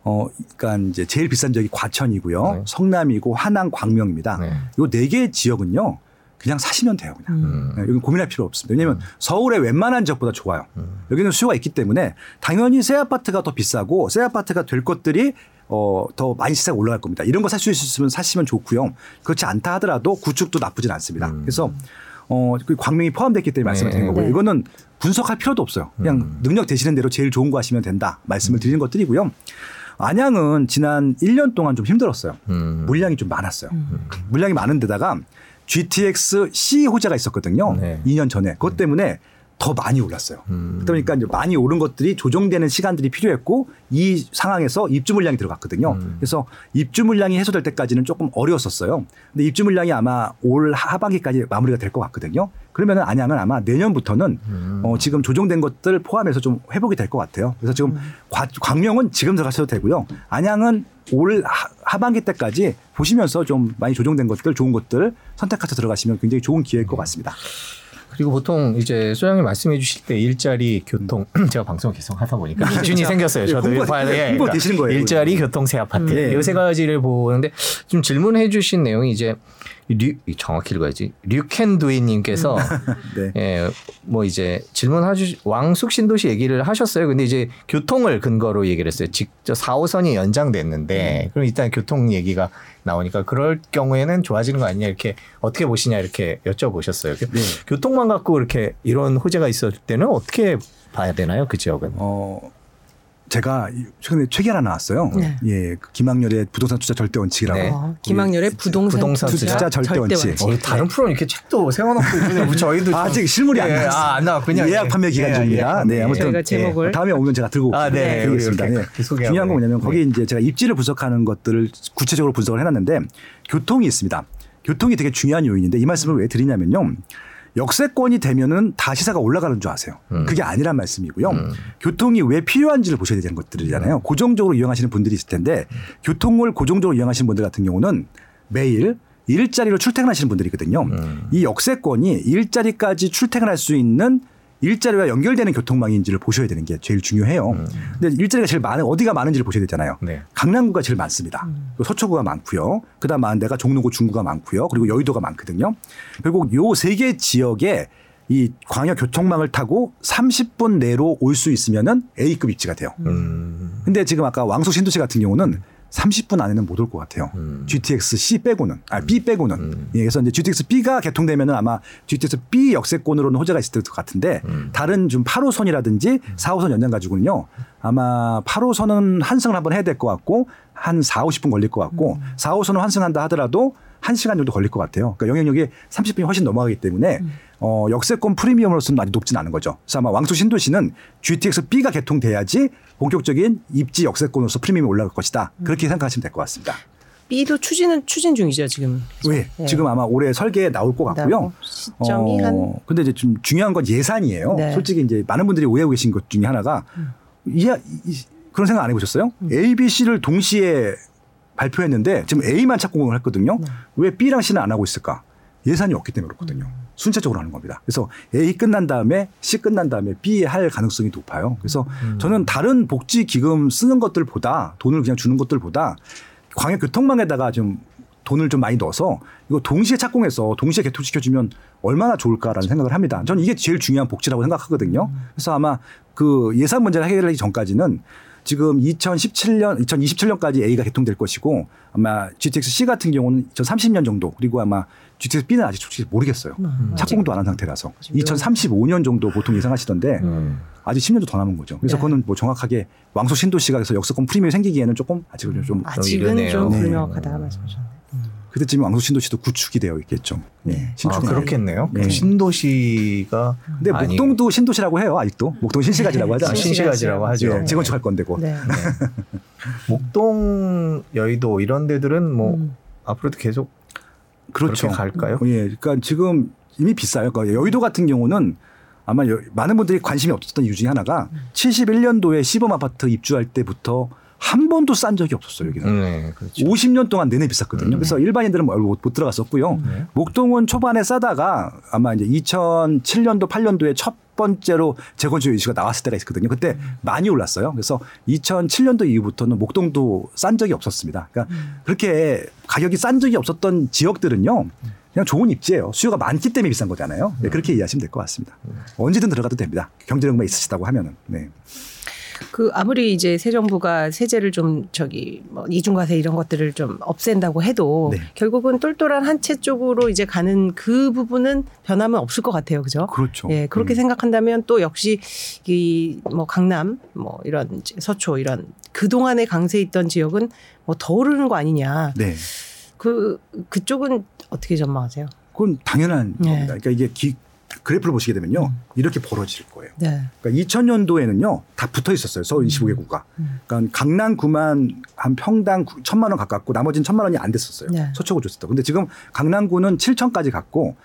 어, 그러니까 이제 제일 비싼 지역이 과천이고요. 네. 성남이고 하남, 광명입니다. 네. 요네 개 지역은요. 그냥 사시면 돼요. 그냥. 음. 네, 여기 고민할 필요 없습니다. 왜냐하면 서울의 웬만한 지역보다 좋아요. 여기는 수요가 있기 때문에 당연히 새 아파트가 더 비싸고 새 아파트가 될 것들이 어, 더 많이 시세가 올라갈 겁니다. 이런 거 살 수 있으면 사시면 좋고요. 그렇지 않다 하더라도 구축도 나쁘진 않습니다. 음. 그래서 어, 그 광명이 포함됐기 때문에 말씀을 드린 네. 거고요. 네. 이거는 분석할 필요도 없어요. 그냥 음. 능력 되시는 대로 제일 좋은 거 하시면 된다. 말씀을 드리는 것들이고요. 안양은 지난 1년 동안 좀 힘들었어요. 음. 물량이 좀 많았어요. 물량이 많은 데다가 GTX C 호재가 있었거든요. 네. 2년 전에. 그것 때문에 더 많이 올랐어요. 음. 그러니까 이제 많이 오른 것들이 조정되는 시간들이 필요했고 이 상황에서 입주 물량이 들어갔거든요. 음. 그래서 입주 물량이 해소될 때까지는 조금 어려웠었어요. 근데 입주 물량이 아마 올 하반기까지 마무리가 될 것 같거든요. 그러면은 안양은 아마 내년부터는 음. 어, 지금 조정된 것들 포함해서 좀 회복이 될 것 같아요. 그래서 지금 과- 광명은 지금 들어가셔도 되고요. 안양은 올 하- 하반기 때까지 보시면서 좀 많이 조정된 것들, 좋은 것들 선택해서 들어가시면 굉장히 좋은 기회일 것 같습니다. 그리고 보통 이제 소장님 말씀해 주실 때 일자리 교통 제가 방송 계속 하다 보니까 기준이 생겼어요. 저도 홍보- 봐야 돼. 홍보 되시는 거예요, 일자리. 교통 새 아파트 음. 이세 가지를 보는데 좀 질문해 주신 내용이 이제 류 정확히 읽어야지 류캔두이님께서 네. 예, 뭐 이제 질문하주 왕숙 신도시 얘기를 하셨어요. 근데 이제 교통을 근거로 얘기를 했어요. 직접 4호선이 연장됐는데 그럼 일단 교통 얘기가 나오니까 그럴 경우에는 좋아지는 거 아니냐 이렇게 어떻게 보시냐 이렇게 여쭤보셨어요. 그 네. 교통만 갖고 이렇게 이런 호재가 있었을 때는 어떻게 봐야 되나요? 그 지역은? 어, 제가 최근에 책이 하나 나왔어요. 네. 예, 그 김학렬의 부동산 투자 절대 원칙이라고. 네. 어, 김학렬의 부동산, 부동산 투자, 투자 절대 원칙. 어, 다른 프로는 이렇게 책도 세워놓고 있는데 저희도 아직 실물이 안 예, 나왔어요. 아, 안 나왔군요. 예약 판매 기간 예, 중입니다. 예, 네, 예. 아무튼 저희가 제목을 다음에 오면 제가 들고 아, 네, 드리겠습니다. 네. 소개하고. 중요한 건 뭐냐면 거기 네. 이제 제가 입지를 분석하는 것들을 구체적으로 분석을 해놨는데 교통이 있습니다. 교통이 되게 중요한 요인인데 이 말씀을 왜 드리냐면요. 역세권이 되면은 다 시세가 올라가는 줄 아세요. 음. 그게 아니란 말씀이고요. 교통이 왜 필요한지를 보셔야 되는 것들이잖아요. 음. 고정적으로 이용하시는 분들이 있을 텐데 교통을 고정적으로 이용하시는 분들 같은 경우는 매일 일자리로 출퇴근하시는 분들이거든요. 음. 이 역세권이 일자리까지 출퇴근할 수 있는 일자리와 연결되는 교통망인지를 보셔야 되는 게 제일 중요해요. 근데 일자리가 제일 많은 어디가 많은지를 보셔야 되잖아요. 음. 네. 강남구가 제일 많습니다. 그리고 서초구가 많고요. 그다음 많은 데가 종로구, 중구가 많고요. 그리고 여의도가 많거든요. 결국 요 세 개 지역에 이 광역 교통망을 타고 30분 내로 올 수 있으면은 A급 입지가 돼요. 음. 근데 지금 아까 왕소 신도시 같은 경우는 30분 안에는 못 올 것 같아요. 음. GTX C 빼고는, 아, B 빼고는. 음. 예, 그래서 이제 GTX B가 개통되면은 아마 GTX B 역세권으로는 호재가 있을 것 같은데 음. 다른 좀 8호선이라든지 4호선 연장 가지고는요. 아마 8호선은 환승을 한번 해야 될 것 같고 한 4, 50분 걸릴 것 같고 4호선을 환승한다 하더라도 1시간 정도 걸릴 것 같아요. 그러니까 영향력이 30분이 훨씬 넘어가기 때문에 어, 역세권 프리미엄으로서는 아직 높진 않은 거죠. 그래서 아마 왕수 신도시는 GTX B가 개통돼야지 본격적인 입지 역세권으로서 프리미엄이 올라갈 것이다. 그렇게 생각하시면 될 것 같습니다. B도 추진은 추진 중이죠 지금. 왜? 네. 지금 아마 올해 설계에 나올 것 같고요. 시점이 한 근데 이제 좀 중요한 건 예산이에요. 네. 음. 솔직히 이제 많은 분들이 오해하고 계신 것 중에 하나가 이, 이- 그런 생각 안 해보셨어요? A, B, C를 동시에 발표했는데 지금 A만 착 공을 했거든요. 네. 왜 B랑 C는 안 하고 있을까? 예산이 없기 때문에 그렇거든요. 음. 순차적으로 하는 겁니다. 그래서 A 끝난 다음에 C 끝난 다음에 B 할 가능성이 높아요. 그래서 음. 저는 다른 복지 기금 쓰는 것들보다 돈을 그냥 주는 것들보다 광역 교통망에다가 좀 돈을 좀 많이 넣어서 이거 동시에 착공해서 동시에 개통시켜주면 얼마나 좋을까라는 생각을 합니다. 저는 이게 제일 중요한 복지라고 생각하거든요. 그래서 아마 그 예산 문제를 해결하기 전까지는 지금 2017년, 2027년까지 A가 개통될 것이고 아마 GTX C 같은 경우는 2030년 정도 그리고 아마 GTX B는 아직 솔직히 모르겠어요. 착공도 안 한 상태라서 2035년 정도 보통 예상하시던데 음. 아직 10년도 더 남은 거죠. 그래서 네. 그거는 뭐 정확하게 왕소 신도시가 그래서 역세권 프리미엄이 생기기에는 조금 아직은 좀 아직은. 좀 네. 불명확하다 말씀하셨네요. 그때쯤에 왕소 신도시도 구축이 되어 있겠죠. 예. 아, 신축이. 그렇겠네요. 네. 신도시가 근데 아니- 목동도 신도시라고 해요. 아직도 목동 신시가지라고 하죠. 아, 신시가지라고 하죠. 예, 재건축할 건데고. 네. 목동, 여의도 이런 데들은 뭐 음. 앞으로도 계속 그렇죠. 그렇게 갈까요? 예, 그러니까 지금 이미 비싸요. 그러니까 여의도 같은 경우는 아마 여- 많은 분들이 관심이 없었던 이유 중에 하나가 71년도에 시범 아파트 입주할 때부터 한 번도 싼 적이 없었어요 여기는. 네, 그렇죠. 50년 동안 내내 비쌌거든요. 그래서 일반인들은 뭐 못, 못 들어갔었고요. 네. 목동은 초반에 싸다가 아마 이제 2007년도 8년도에 첫 번째로 재건축 이슈가 나왔을 때가 있었거든요. 그때 많이 올랐어요. 그래서 2007년도 이후부터는 목동도 싼 적이 없었습니다. 그러니까 그렇게 가격이 싼 적이 없었던 지역들은요. 그냥 좋은 입지예요. 수요가 많기 때문에 비싼 거잖아요. 네, 그렇게 이해하시면 될 것 같습니다. 언제든 들어가도 됩니다. 경제력만 있으시다고 하면은. 네. 그 아무리 이제 새 정부가 세제를 좀 저기 뭐 이중과세 이런 것들을 좀 없앤다고 해도 네. 결국은 똘똘한 한 채 쪽으로 이제 가는 그 부분은 변함은 없을 것 같아요, 그죠? 그렇죠. 예, 그렇게 음. 생각한다면 또 역시 이 뭐 강남 뭐 이런 서초 이런 그 동안에 강세 있던 지역은 뭐 더 오르는 거 아니냐. 네. 그 그쪽은 어떻게 전망하세요? 그건 당연한 네. 겁니다. 그러니까 이게 기- 그래프를 보시게 되면요. 음. 이렇게 벌어질 거예요. 네. 그러니까 2000년도에는요. 다 붙어 있었어요. 서울 25개구가. 음. 그러니까 강남구만 한 평당 1000만 원 가깝고 나머지는 1000만 원이 안 됐었어요. 네. 서초구 줬었다. 근데 지금 강남구는 7000까지 갔고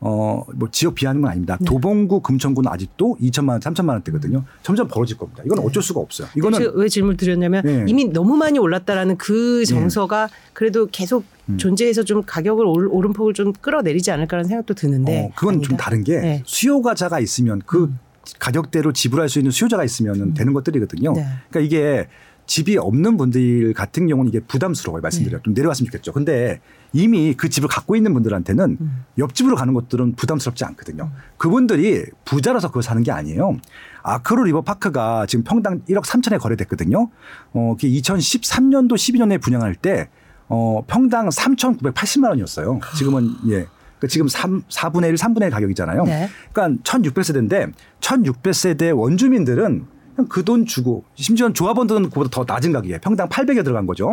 어, 뭐 지역 비하는 건 아닙니다. 네. 도봉구, 금천구는 아직도 2천만 원, 3천만 원대거든요. 점점 벌어질 겁니다. 이건 네. 어쩔 수가 없어요. 이거는 제가 왜 질문 드렸냐면 네. 이미 너무 많이 올랐다라는 그 정서가 그래도 계속 음. 존재해서 좀 가격을 올- 오름폭을 좀 끌어내리지 않을까라는 생각도 드는데 어, 그건 좀 아니다. 다른 게 네. 수요가자가 있으면 그 음. 가격대로 지불할 수 있는 수요자가 있으면 되는 것들이거든요. 네. 그러니까 이게 집이 없는 분들 같은 경우는 이게 부담스러워요. 말씀드려요. 좀 내려왔으면 좋겠죠. 근데 이미 그 집을 갖고 있는 분들한테는 음. 옆집으로 가는 것들은 부담스럽지 않거든요. 그분들이 부자라서 그걸 사는 게 아니에요. 아크로 리버파크가 지금 평당 1억 3천에 거래됐거든요. 어, 그게 2013년도 12년에 분양할 때 어, 평당 3,980만 원이었어요. 지금은 예. 그 지금 3, 4분의 1, 3분의 1 가격이잖아요. 네. 그러니까 1600세대인데 1600세대 원주민들은 그냥 그돈 주고 심지어 조합원들은 그보다 더 낮은 가격이에요. 평당 800에 들어간 거죠.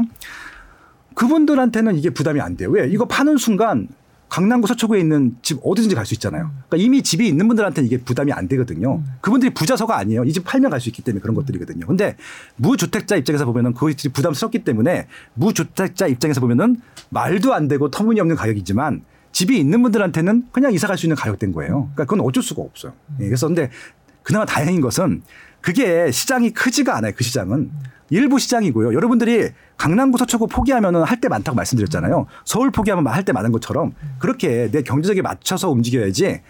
그분들한테는 이게 부담이 안 돼요. 왜? 이거 파는 순간 강남구 서초구에 있는 집 어디든지 갈 수 있잖아요. 그러니까 이미 집이 있는 분들한테는 이게 부담이 안 되거든요. 그분들이 부자서가 아니에요. 이 집 팔면 갈 수 있기 때문에 그런 것들이거든요. 근데 무주택자 입장에서 보면은 그것이 부담스럽기 때문에 무주택자 입장에서 보면은 말도 안 되고 터무니없는 가격이지만 집이 있는 분들한테는 그냥 이사 갈 수 있는 가격대인 거예요. 그러니까 그건 어쩔 수가 없어요. 예, 그래서 근데 그나마 다행인 것은 그게 시장이 크지가 않아요. 그 시장은 일부 시장이고요. 여러분들이 강남구 서초구 포기하면은 할 때 많다고 말씀드렸잖아요. 서울 포기하면 할 때 많은 것처럼 그렇게 내 경제적에 맞춰서 움직여야지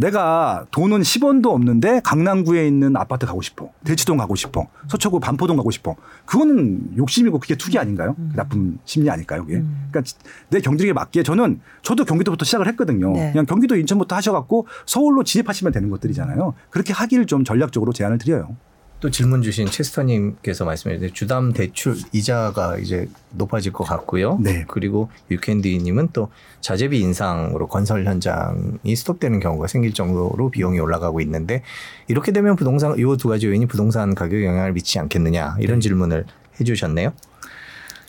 내가 돈은 10원도 없는데 강남구에 있는 아파트 가고 싶어. 대치동 가고 싶어. 서초구 반포동 가고 싶어. 그거는 욕심이고 그게 투기 아닌가요? 나쁜 심리 아닐까요? 그게. 그러니까 내 경제력에 맞게 저는 저도 경기도부터 시작을 했거든요. 네. 그냥 경기도 인천부터 하셔갖고 서울로 진입하시면 되는 것들이잖아요. 그렇게 하기를 좀 전략적으로 제안을 드려요. 또 질문 주신 체스터님께서 말씀해 주신 주담 대출 이자가 이제 높아질 것 같고요. 네. 그리고 유캔디님은 또 자재비 인상으로 건설 현장이 스톱되는 경우가 생길 정도로 비용이 올라가고 있는데 이렇게 되면 부동산 이 두 가지 요인이 부동산 가격에 영향을 미치지 않겠느냐 이런 질문을 해주셨네요.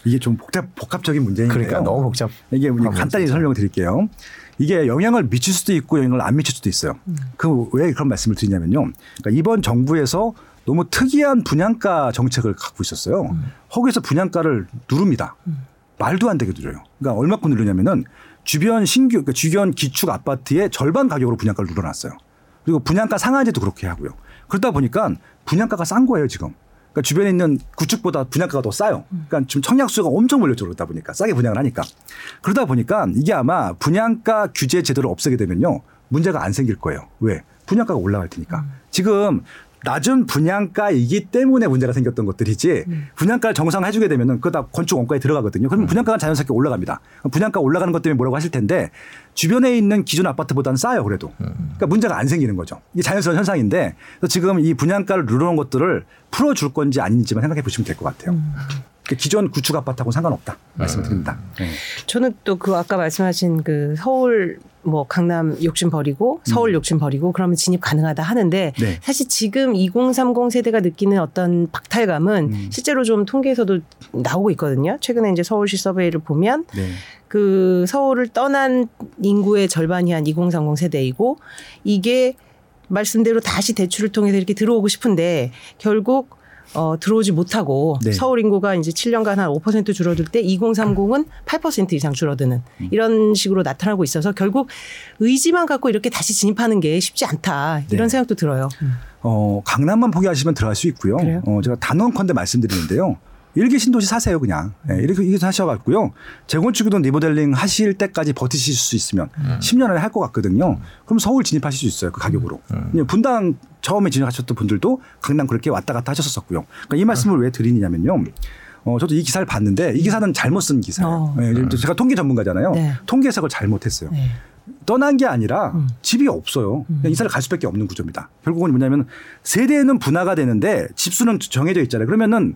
이게 좀 복잡, 복합적인 문제인데요. 그러니까 너무 복잡. 이게 간단히. 설명을 드릴게요. 이게 영향을 미칠 수도 있고 영향을 안 미칠 수도 있어요. 그왜 그런 말씀을 드리냐면요. 그러니까 이번 정부에서 너무 특이한 분양가 정책을 갖고 있었어요. 거기서 분양가를 누릅니다. 말도 안 되게 누려요. 그러니까 얼마큼 누르냐면은 주변 신규 그러니까 주변 기축 아파트의 절반 가격으로 분양가를 눌러놨어요. 그리고 분양가 상한제도 그렇게 하고요. 그러다 보니까 분양가가 싼 거예요 지금. 그러니까 주변에 있는 구축보다 분양가가 더 싸요. 그러니까 지금 청약 수요가 엄청 몰렸죠 그러다 보니까 싸게 분양을 하니까 그러다 보니까 이게 아마 분양가 규제 제도를 없애게 되면요 문제가 안 생길 거예요. 왜? 분양가가 올라갈 테니까. 지금 낮은 분양가이기 때문에 문제가 생겼던 것들이지 분양가를 정상화해 주게 되면은 그거 다 건축 원가에 들어가거든요. 그러면 분양가가 자연스럽게 올라갑니다. 분양가 올라가는 것 때문에 뭐라고 하실 텐데 주변에 있는 기존 아파트보다는 싸요 그래도. 그러니까 문제가 안 생기는 거죠. 이게 자연스러운 현상인데 그래서 지금 이 분양가를 누르는 것들을 풀어 줄 건지 아닌지만 생각해 보시면 될 것 같아요. 그 기존 구축 아파트하고는 상관없다 말씀을 드립니다. 네. 저는 또 그 아까 말씀하신 그 서울 뭐 강남 욕심 버리고 서울 욕심 버리고 그러면 진입 가능하다 하는데 네. 사실 지금 2030 세대가 느끼는 어떤 박탈감은 음. 실제로 좀 통계에서도 나오고 있거든요. 최근에 이제 서울시 서베이를 보면 네. 그 서울을 떠난 인구의 절반이 한 2030 세대이고 이게 말씀대로 다시 대출을 통해서 이렇게 들어오고 싶은데 결국 어, 들어오지 못하고 네. 서울 인구가 이제 7년간 한 5% 줄어들 때 2030은 8% 이상 줄어드는 음. 이런 식으로 나타나고 있어서 결국 의지만 갖고 이렇게 다시 진입하는 게 쉽지 않다 이런 네. 생각도 들어요. 어, 강남만 포기하시면 들어갈 수 있고요. 그래요? 어, 제가 단언컨대 말씀드리는데요. 일개 신도시 사세요, 그냥. 예, 이렇게, 이렇게 사셔갖고요. 재건축이든 리모델링 하실 때까지 버티실 수 있으면 10년 안에 할 것 같거든요. 그럼 서울 진입하실 수 있어요, 그 가격으로. 그냥 분당 처음에 진입하셨던 분들도 강남 그렇게 왔다 갔다 하셨었고요. 그러니까 이 말씀을 왜 드리느냐면요. 어, 저도 이 기사를 봤는데 이 기사는 잘못 쓴 기사예요. 어. 예, 제가 통계 전문가잖아요. 네. 통계 해석을 잘못했어요. 네. 떠난 게 아니라 음. 집이 없어요. 그냥 이사를 갈 수밖에 없는 구조입니다. 결국은 뭐냐면 세대는 분화가 되는데 집수는 정해져 있잖아요. 그러면은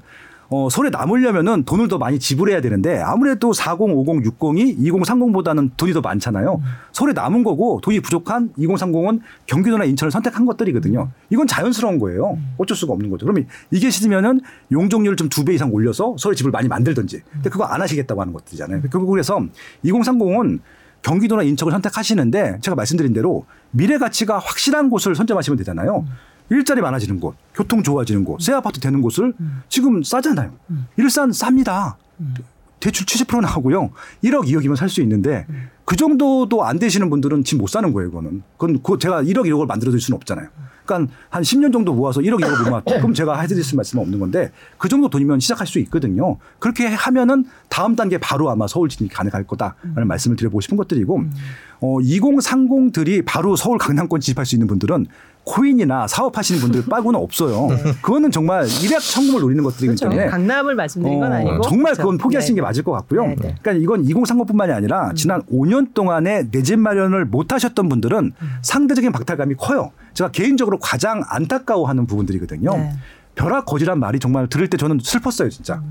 어, 서울에 남으려면은 돈을 더 많이 지불해야 되는데 아무래도 40, 50, 60이 2030보다는 돈이 더 많잖아요. 서울에 남은 거고 돈이 부족한 2030은 경기도나 인천을 선택한 것들이거든요. 이건 자연스러운 거예요. 어쩔 수가 없는 거죠. 그러면 이게 싫으면은 용적률을 좀두 배 이상 올려서 서울에 집을 많이 만들든지. 근데 그거 안 하시겠다고 하는 것들이잖아요. 결국 그래서 2030은 경기도나 인천을 선택하시는데 제가 말씀드린 대로 미래 가치가 확실한 곳을 선점하시면 되잖아요. 일자리 많아지는 곳, 교통 좋아지는 곳, 새 아파트 되는 곳을 지금 싸잖아요. 일산 쌉니다. 대출 70% 나오고요. 1억, 2억이면 살 수 있는데 그 정도도 안 되시는 분들은 지금 못 사는 거예요, 그거는. 그건 그 제가 1억, 1억을 만들어 드릴 수는 없잖아요. 그러니까 한 10년 정도 모아서 1억, 2억을 못 모았다. 그럼 제가 해드릴 수 말씀은 없는 건데 그 정도 돈이면 시작할 수 있거든요. 그렇게 하면은 다음 단계 바로 아마 서울 진입이 가능할 거다라는 말씀을 드려보고 싶은 것들이고 어, 2030들이 바로 서울 강남권 진입할 수 있는 분들은 코인이나 사업하시는 분들 빠고는 없어요. 그거는 정말 일약 천금을 노리는 것들이기 그렇죠. 때문에 강남을 말씀드린 건 어, 아니고 정말 그렇죠. 그건 포기하시는 네. 게 맞을 것 같고요. 네, 네. 그러니까 이건 2030뿐만이 아니라 지난 5년 동안에 내 집 마련을 못 하셨던 분들은 상대적인 박탈감이 커요. 제가 개인적으로 가장 안타까워하는 부분들이거든요. 네. 벼락 거지란 말이 정말 들을 때 저는 슬펐어요, 진짜.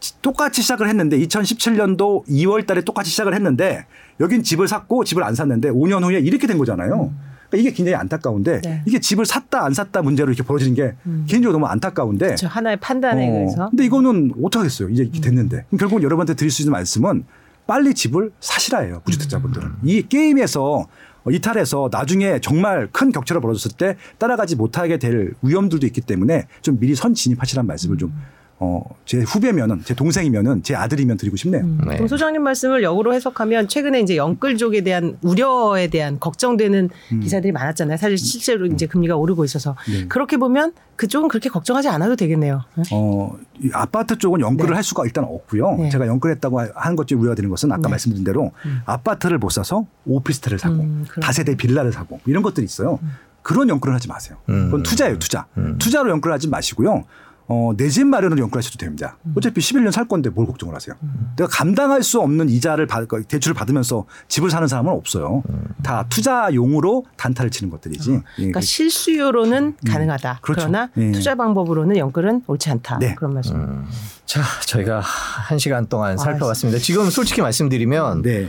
지- 똑같이 시작을 했는데 2017년도 2월 달에 똑같이 시작을 했는데 여긴 집을 샀고 집을 안 샀는데 5년 후에 이렇게 된 거잖아요. 그러니까 이게 굉장히 안타까운데 네. 이게 집을 샀다 안 샀다 문제로 이렇게 벌어지는 게 개인적으로 너무 안타까운데 그렇죠. 하나의 판단에 어, 의해서 근데 이거는 어떡하겠어요. 이제 이렇게 됐는데. 그럼 결국은 여러분한테 드릴 수 있는 말씀은 빨리 집을 사시라예요. 무주택자분들은. 이 게임에서 어, 이탈해서 나중에 정말 큰 격차가 벌어졌을 때 따라가지 못하게 될 위험들도 있기 때문에 좀 미리 선 진입하시라는 말씀을 좀 어, 제 후배면은 제 동생이면은 제 아들이면 드리고 싶네요. 네. 그럼 소장님 말씀을 역으로 해석하면 최근에 이제 영끌족에 대한 우려에 대한 걱정되는 기사들이 많았잖아요. 사실 실제로 이제 금리가 오르고 있어서 네. 그렇게 보면 그쪽은 그렇게 걱정하지 않아도 되겠네요. 어, 이 아파트 쪽은 연끌을 네. 할 수가 일단 없고요. 네. 제가 연끌했다고 하는 것 중에 우려가 되는 것은 아까 네. 말씀드린 대로 아파트를 못 사서 오피스텔을 사고 음. 다세대 빌라를 사고 이런 것들이 있어요. 그런 연끌을 하지 마세요. 음. 그건 투자예요, 투자. 음. 투자로 연끌하지 마시고요. 어, 내 집 마련으로 연끌하셔도 됩니다. 음. 어차피 11년 살 건데 뭘 걱정을 하세요. 내가 감당할 수 없는 이자를 받, 대출을 받으면서 집을 사는 사람은 없어요. 다 투자용으로 단타를 치는 것들이지. 예, 그러니까 실수요로는 가능하다. 그렇죠. 그러나 예. 투자 방법으로는 영끌은 옳지 않다. 네. 그런 말씀. 음. 자, 저희가 한 시간 동안 아, 살펴봤습니다. 지금 솔직히 말씀드리면 네.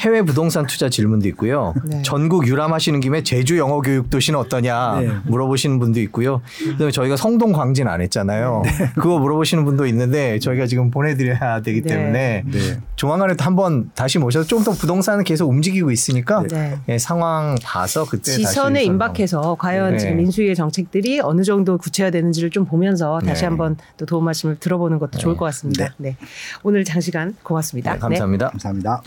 해외 부동산 투자 질문도 있고요. 네. 전국 유람하시는 김에 제주 영어 교육 도시는 어떠냐 네. 물어보시는 분도 있고요. 그다음에 저희가 성동 광진 안 했잖아요. 그거 물어보시는 분도 있는데 저희가 지금 보내드려야 되기 네. 때문에 네. 조만간에 또 한번 다시 모셔서 좀 더 부동산은 계속 움직이고 있으니까 네. 예, 상황 봐서 그때 지선에 다시 임박해서 과연 네. 지금 인수위의 정책들이 어느 정도 구체화되는지를 좀 보면서 다시 네. 한번 또 도움 말씀을 들어보는 것도 좋을 것 같습니다. 네. 오늘 장시간 고맙습니다. 네, 감사합니다. 감사합니다.